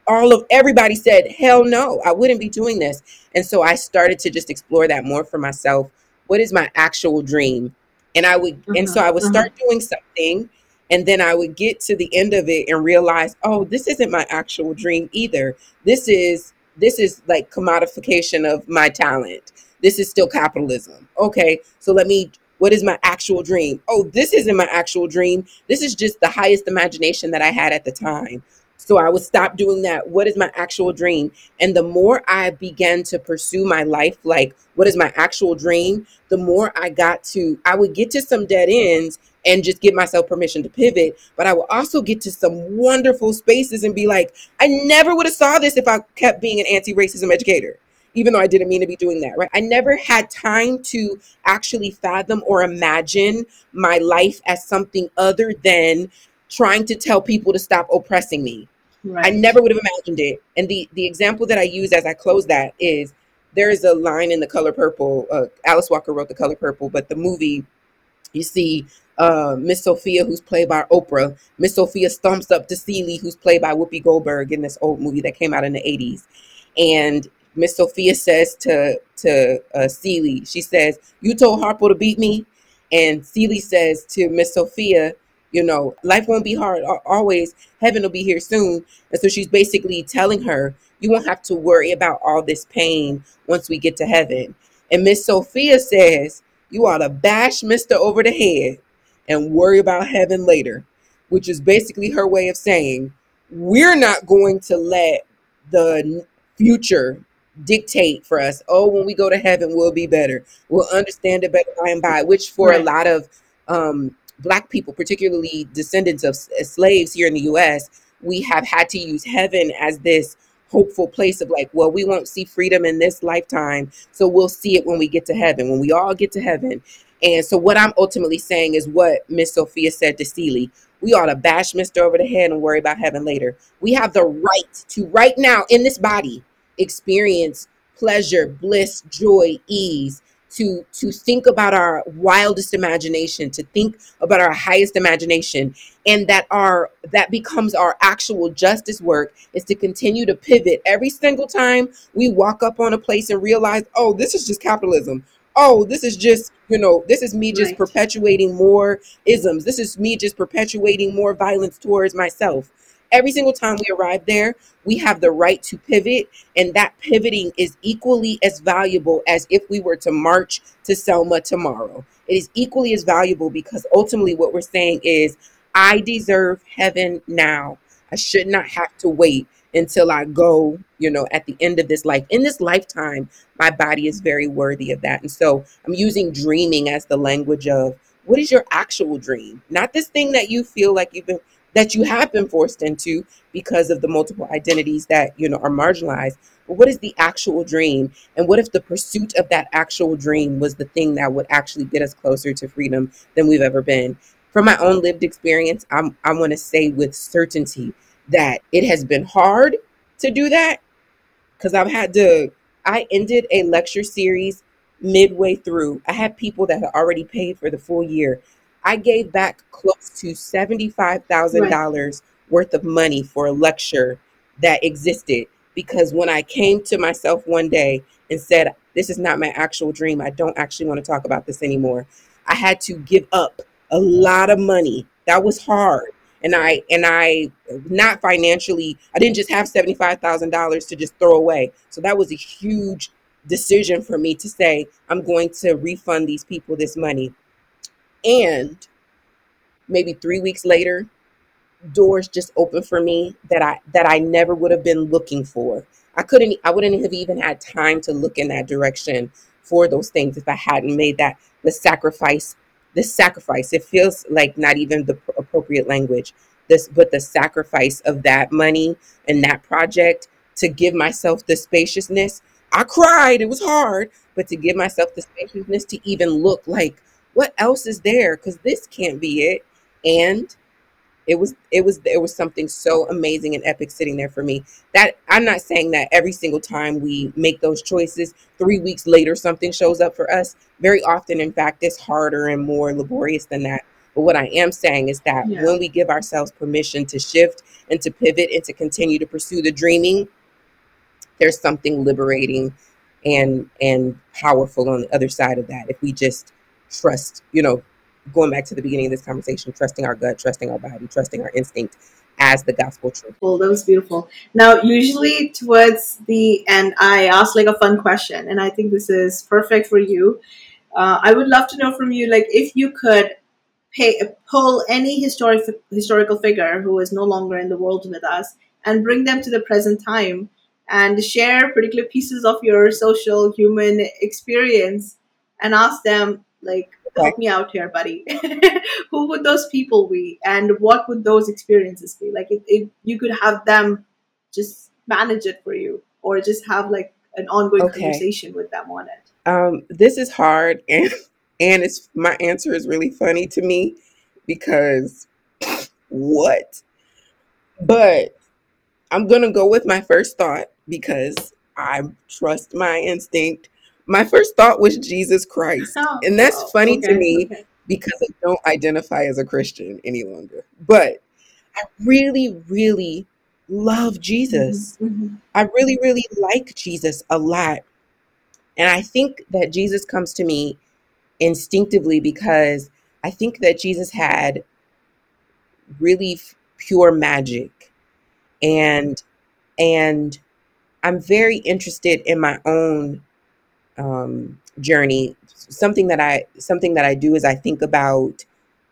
All of everybody said, hell no, I wouldn't be doing this. And so I started to just explore that more for myself. What is my actual dream? And I would, and so Uh-huh. I would Uh-huh. start doing something, and then I would get to the end of it and realize, oh, this isn't my actual dream either. This is this is like commodification of my talent. This is still capitalism. Okay, so let me. What is my actual dream? Oh, this isn't my actual dream. This is just the highest imagination that I had at the time. So I would stop doing that. What is my actual dream? And the more I began to pursue my life, like what is my actual dream, the more I got to, I would get to some dead ends and just give myself permission to pivot. But I will also get to some wonderful spaces and be like, I never would have saw this if I kept being an anti-racism educator, even though I didn't mean to be doing that, right? I never had time to actually fathom or imagine my life as something other than trying to tell people to stop oppressing me. I never would have imagined it. And the the example that I use as I close that is there is a line in The Color Purple. Uh, Alice Walker wrote The Color Purple, but the movie you see uh, Miss Sofia, who's played by Oprah. Miss Sofia stomps up to Celie, who's played by Whoopi Goldberg in this old movie that came out in the 80s. And Miss Sofia says to to uh, she says, "You told Harpo to beat me," and Celie says to Miss Sofia, "You know, life won't be hard always. Heaven will be here soon." And so she's basically telling her, "You won't have to worry about all this pain once we get to heaven." And Miss Sofia says, "You ought to bash Mister over the head and worry about heaven later," which is basically her way of saying, "We're not going to let the future dictate for us. Oh, when we go to heaven, we'll be better. We'll understand it better by and by. Which for a lot of um, Black people, particularly descendants of uh, slaves here in the U.S., we have had to use heaven as this hopeful place of like, well, we won't see freedom in this lifetime, so we'll see it when we get to heaven, when we all get to heaven. And so, what I'm ultimately saying is what Miss Sofia said to Celie. We ought to bash Mister over the head and worry about heaven later. We have the right to right now in this body experience pleasure, bliss, joy, ease, to to think about our wildest imagination, to think about our highest imagination, and that our that becomes our actual justice work is to continue to pivot every single time we walk up on a place and realize, oh, this is just capitalism. Oh, this is just, you know, this is me just Right. perpetuating more isms. This is me just perpetuating more violence towards myself. every single time we arrive there, we have the right to pivot, and that pivoting is equally as valuable as if we were to march to Selma tomorrow. It is equally as valuable because ultimately what we're saying is, I deserve heaven now. I should not have to wait until I go, you know, at the end of this life. In this lifetime, my body is very worthy of that. And so I'm using dreaming as the language of what is your actual dream? Not this thing that you feel like you've been that you have been forced into because of the multiple identities that, you know, are marginalized. But what is the actual dream? And what if the pursuit of that actual dream was the thing that would actually get us closer to freedom than we've ever been? From my own lived experience, I'm, I want to say with certainty that it has been hard to do that because I've had to, I ended a lecture series midway through. I had people that had already paid for the full year. I gave back close to $75,000 worth of money for a lecture that existed because when I came to myself one day and said, This is not my actual dream, I don't actually want to talk about this anymore, I had to give up a lot of money. That was hard and I and I not financially, I didn't just have seventy five thousand dollars to just throw away. So that was a huge decision for me to say I'm going to refund these people this money. And maybe three weeks later, doors just opened for me that I that I never would have been looking for. I couldn't I wouldn't have even had time to look in that direction for those things if I hadn't made that the sacrifice the sacrifice it feels like not even the appropriate language this but the sacrifice of that money and that project to give myself the spaciousness. I cried it was hard but to give myself the spaciousness to even look like what else is there? Because this can't be it. And it was it was it was something so amazing and epic sitting there for me. That i'm not saying that every single time we make those choices three weeks later something shows up for us. Very often in fact it's harder and more laborious than that but what i am saying is that Yeah. when we give ourselves permission to shift and to pivot and to continue to pursue the dreaming there's something liberating and and powerful on the other side of that if we just trust you know going back to the beginning of this conversation trusting our gut trusting our body trusting our instinct as the gospel truth Well, that was beautiful. Now, usually towards the end, I ask like a fun question, and I think this is perfect for you. Uh, I would love to know from you, like, if you could pay, pull any historic historical figure who is no longer in the world with us and bring them to the present time and share particular pieces of your social human experience and ask them like help me out here buddy. Who would those people be? And what would those experiences be? Like if, if you could have them just manage it for you or just have like an ongoing Okay. conversation with them on it. Um this is hard and and it's my answer is really funny to me because what but i'm gonna go with my first thought because i trust my instinct my first thought was jesus christ Oh, and that's wow. funny to me okay. because I don't identify as a Christian any longer. But I really, really love Jesus. Mhm, mhm. I really, really like Jesus a lot. And I think that Jesus comes to me instinctively because I think that Jesus had really f- pure magic. And and I'm very interested in my own um, journey. Something that I something that I do is I think about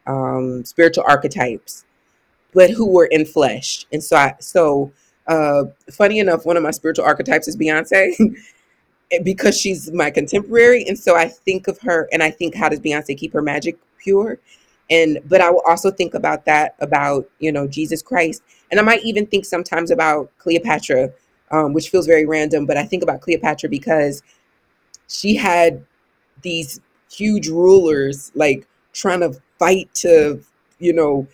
um, spiritual archetypes, but who were in flesh. And so I so uh, funny enough, one of my spiritual archetypes is Beyonce. because she's my contemporary and so i think of her and i think how does beyonce keep her magic pure and but i will also think about that about you know jesus christ and i might even think sometimes about cleopatra um, which feels very random but i think about cleopatra because she had these huge rulers like trying to fight to you know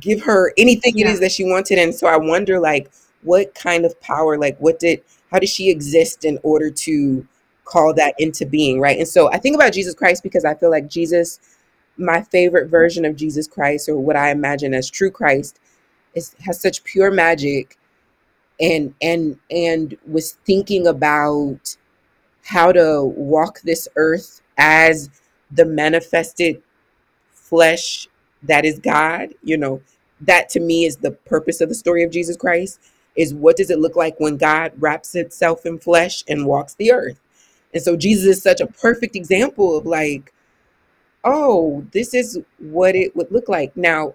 give her anything it Yeah. is that she wanted and so i wonder like what kind of power like what did how did she exist in order to call that into being right? And so i think about jesus christ because i feel like jesus my favorite version of jesus christ or what i imagine as true christ is has such pure magic and and and was thinking about how to walk this earth as the manifested flesh that is God, you know, that to me is the purpose of the story of Jesus Christ is what does it look like when God wraps itself in flesh and walks the earth? And so Jesus is such a perfect example of like, oh, this is what it would look like. Now,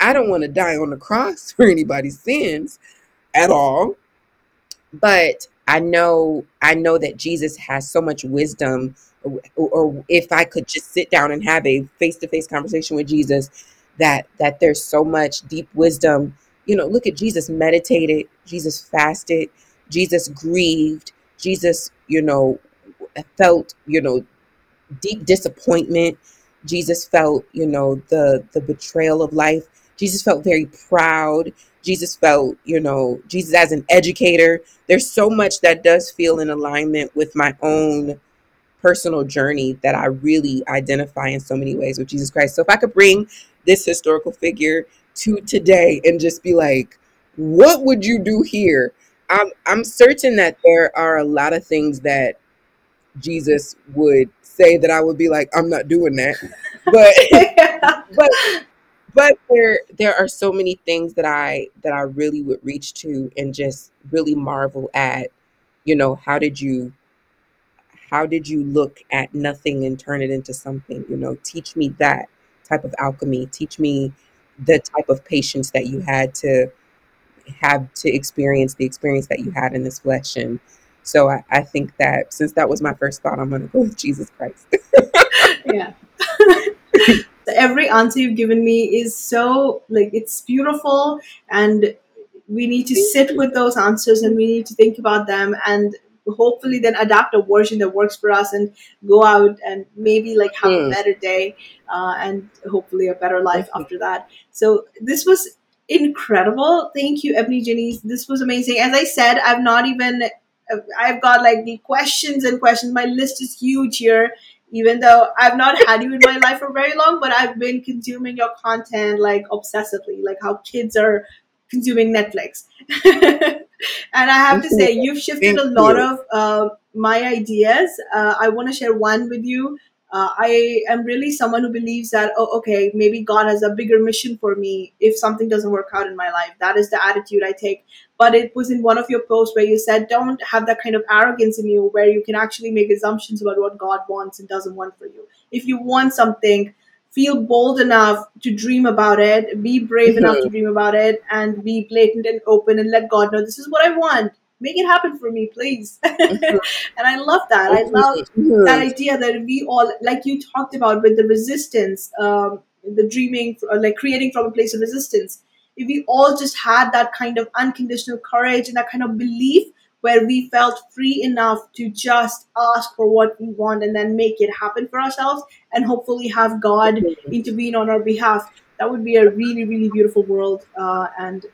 I don't want to die on the cross for anybody's sins at all. But I know I know that Jesus has so much wisdom or, or if I could just sit down and have a face-to-face conversation with Jesus that that there's so much deep wisdom. You know, look at Jesus meditated, Jesus fasted, Jesus grieved, Jesus, you know, felt, you know, deep disappointment. Jesus felt, you know, the the betrayal of life. Jesus felt very proud. Jesus felt, you know, Jesus as an educator. There's so much that does feel in alignment with my own personal journey that I really identify in so many ways with Jesus Christ. So if I could bring this historical figure to today and just be like, what would you do here? I'm I'm certain that there are a lot of things that Jesus would say that I would be like, I'm not doing that. But but but there there are so many things that I that I really would reach to and just really marvel at, you know, how did you how did you look at nothing and turn it into something? You know, teach me that type of alchemy. Teach me the type of patience that you had to have to experience the experience that you had in this flesh. And so I, I think that since that was my first thought, I'm going to go with Jesus Christ. yeah. Every answer you've given me is so like it's beautiful and we need to sit with those answers and we need to think about them and hopefully then adapt a version that works for us and go out and maybe like have mm. a hmm. better day uh, and hopefully a better life after that so this was incredible thank you EbonyJanice. this was amazing as i said i've not even i've got like the questions and questions my list is huge here even though I've not had you in my life for very long, but I've been consuming your content like obsessively, like how kids are consuming Netflix. and I have to say, you've shifted a lot of uh, my ideas. Uh, I want to share one with you. Uh, I am really someone who believes that, oh, okay, maybe God has a bigger mission for me if something doesn't work out in my life. That is the attitude I take. But it was in one of your posts where you said, don't have that kind of arrogance in you where you can actually make assumptions about what God wants and doesn't want for you. If you want something, feel bold enough to dream about it, be brave mm-hmm. enough to dream about it, and be blatant and open and let God know this is what I want. Make it happen for me, please. Mm-hmm. and I love that. I love mm-hmm. that idea that we all, like you talked about with the resistance, um, the dreaming, uh, like creating from a place of resistance. If we all just had that kind of unconditional courage and that kind of belief where we felt free enough to just ask for what we want and then make it happen for ourselves and hopefully have God intervene on our behalf. That would be a really, really beautiful world. Uh, and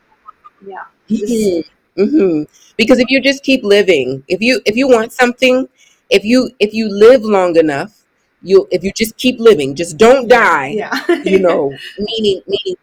yeah. Mm-hmm. Mm-hmm. Because if you just keep living, if you if you want something, if you if you live long enough, you if you just keep living, just don't die. Yeah. you know, meaning meaning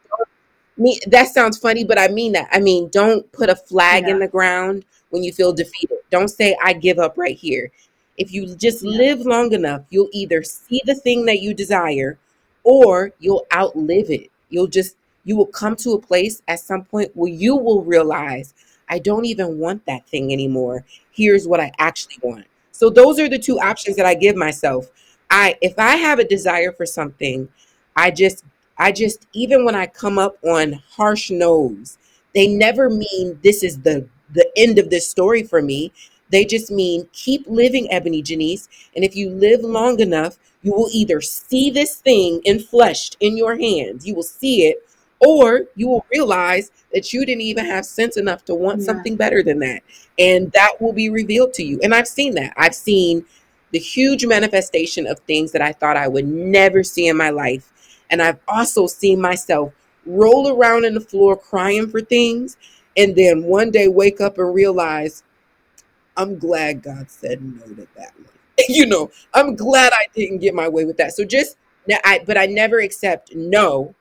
me that sounds funny, but I mean that. I mean, don't put a flag yeah. in the ground when you feel defeated. Don't say, I give up right here. If you just live long enough, you'll either see the thing that you desire or you'll outlive it. You'll just, you will come to a place at some point where you will realize, I don't even want that thing anymore. Here's what I actually want. So those are the two options that I give myself. I if I have a desire for something, I just I just even when I come up on harsh no's, they never mean this is the the end of this story for me. They just mean keep living, EbonyJanice. And if you live long enough, you will either see this thing in enfleshed in your hands, you will see it, or you will realize that you didn't even have sense enough to want yeah. something better than that. And that will be revealed to you. And I've seen that. I've seen the huge manifestation of things that I thought I would never see in my life. And I've also seen myself roll around in the floor crying for things and then one day wake up and realize I'm glad God said no to that one. you know, I'm glad I didn't get my way with that. So just I but I never accept no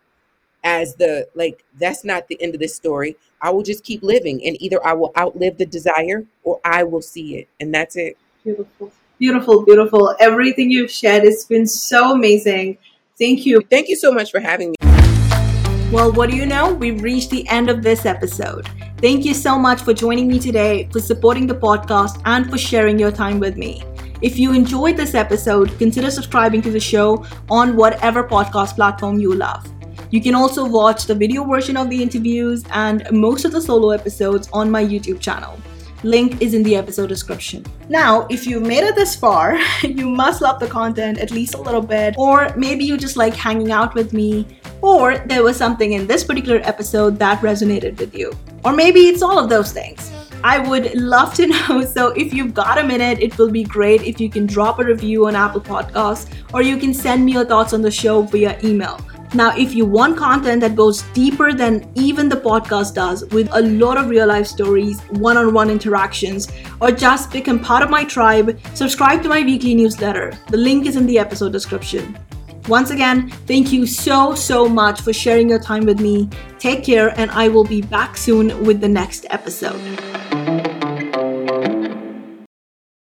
as the like that's not the end of this story. I will just keep living and either I will outlive the desire or I will see it. And that's it. Beautiful. Beautiful, beautiful. Everything you've shared has been so amazing. Thank you. Thank you so much for having me. Well, what do you know? We've reached the end of this episode. Thank you so much for joining me today, for supporting the podcast, and for sharing your time with me. If you enjoyed this episode, consider subscribing to the show on whatever podcast platform you love. You can also watch the video version of the interviews and most of the solo episodes on my YouTube channel. Link is in the episode description. Now, if you've made it this far, you must love the content at least a little bit, or maybe you just like hanging out with me, or there was something in this particular episode that resonated with you. Or maybe it's all of those things. I would love to know. So, if you've got a minute, it will be great if you can drop a review on Apple Podcasts or you can send me your thoughts on the show via email. Now, if you want content that goes deeper than even the podcast does, with a lot of real life stories, one on one interactions, or just become part of my tribe, subscribe to my weekly newsletter. The link is in the episode description. Once again, thank you so, so much for sharing your time with me. Take care, and I will be back soon with the next episode.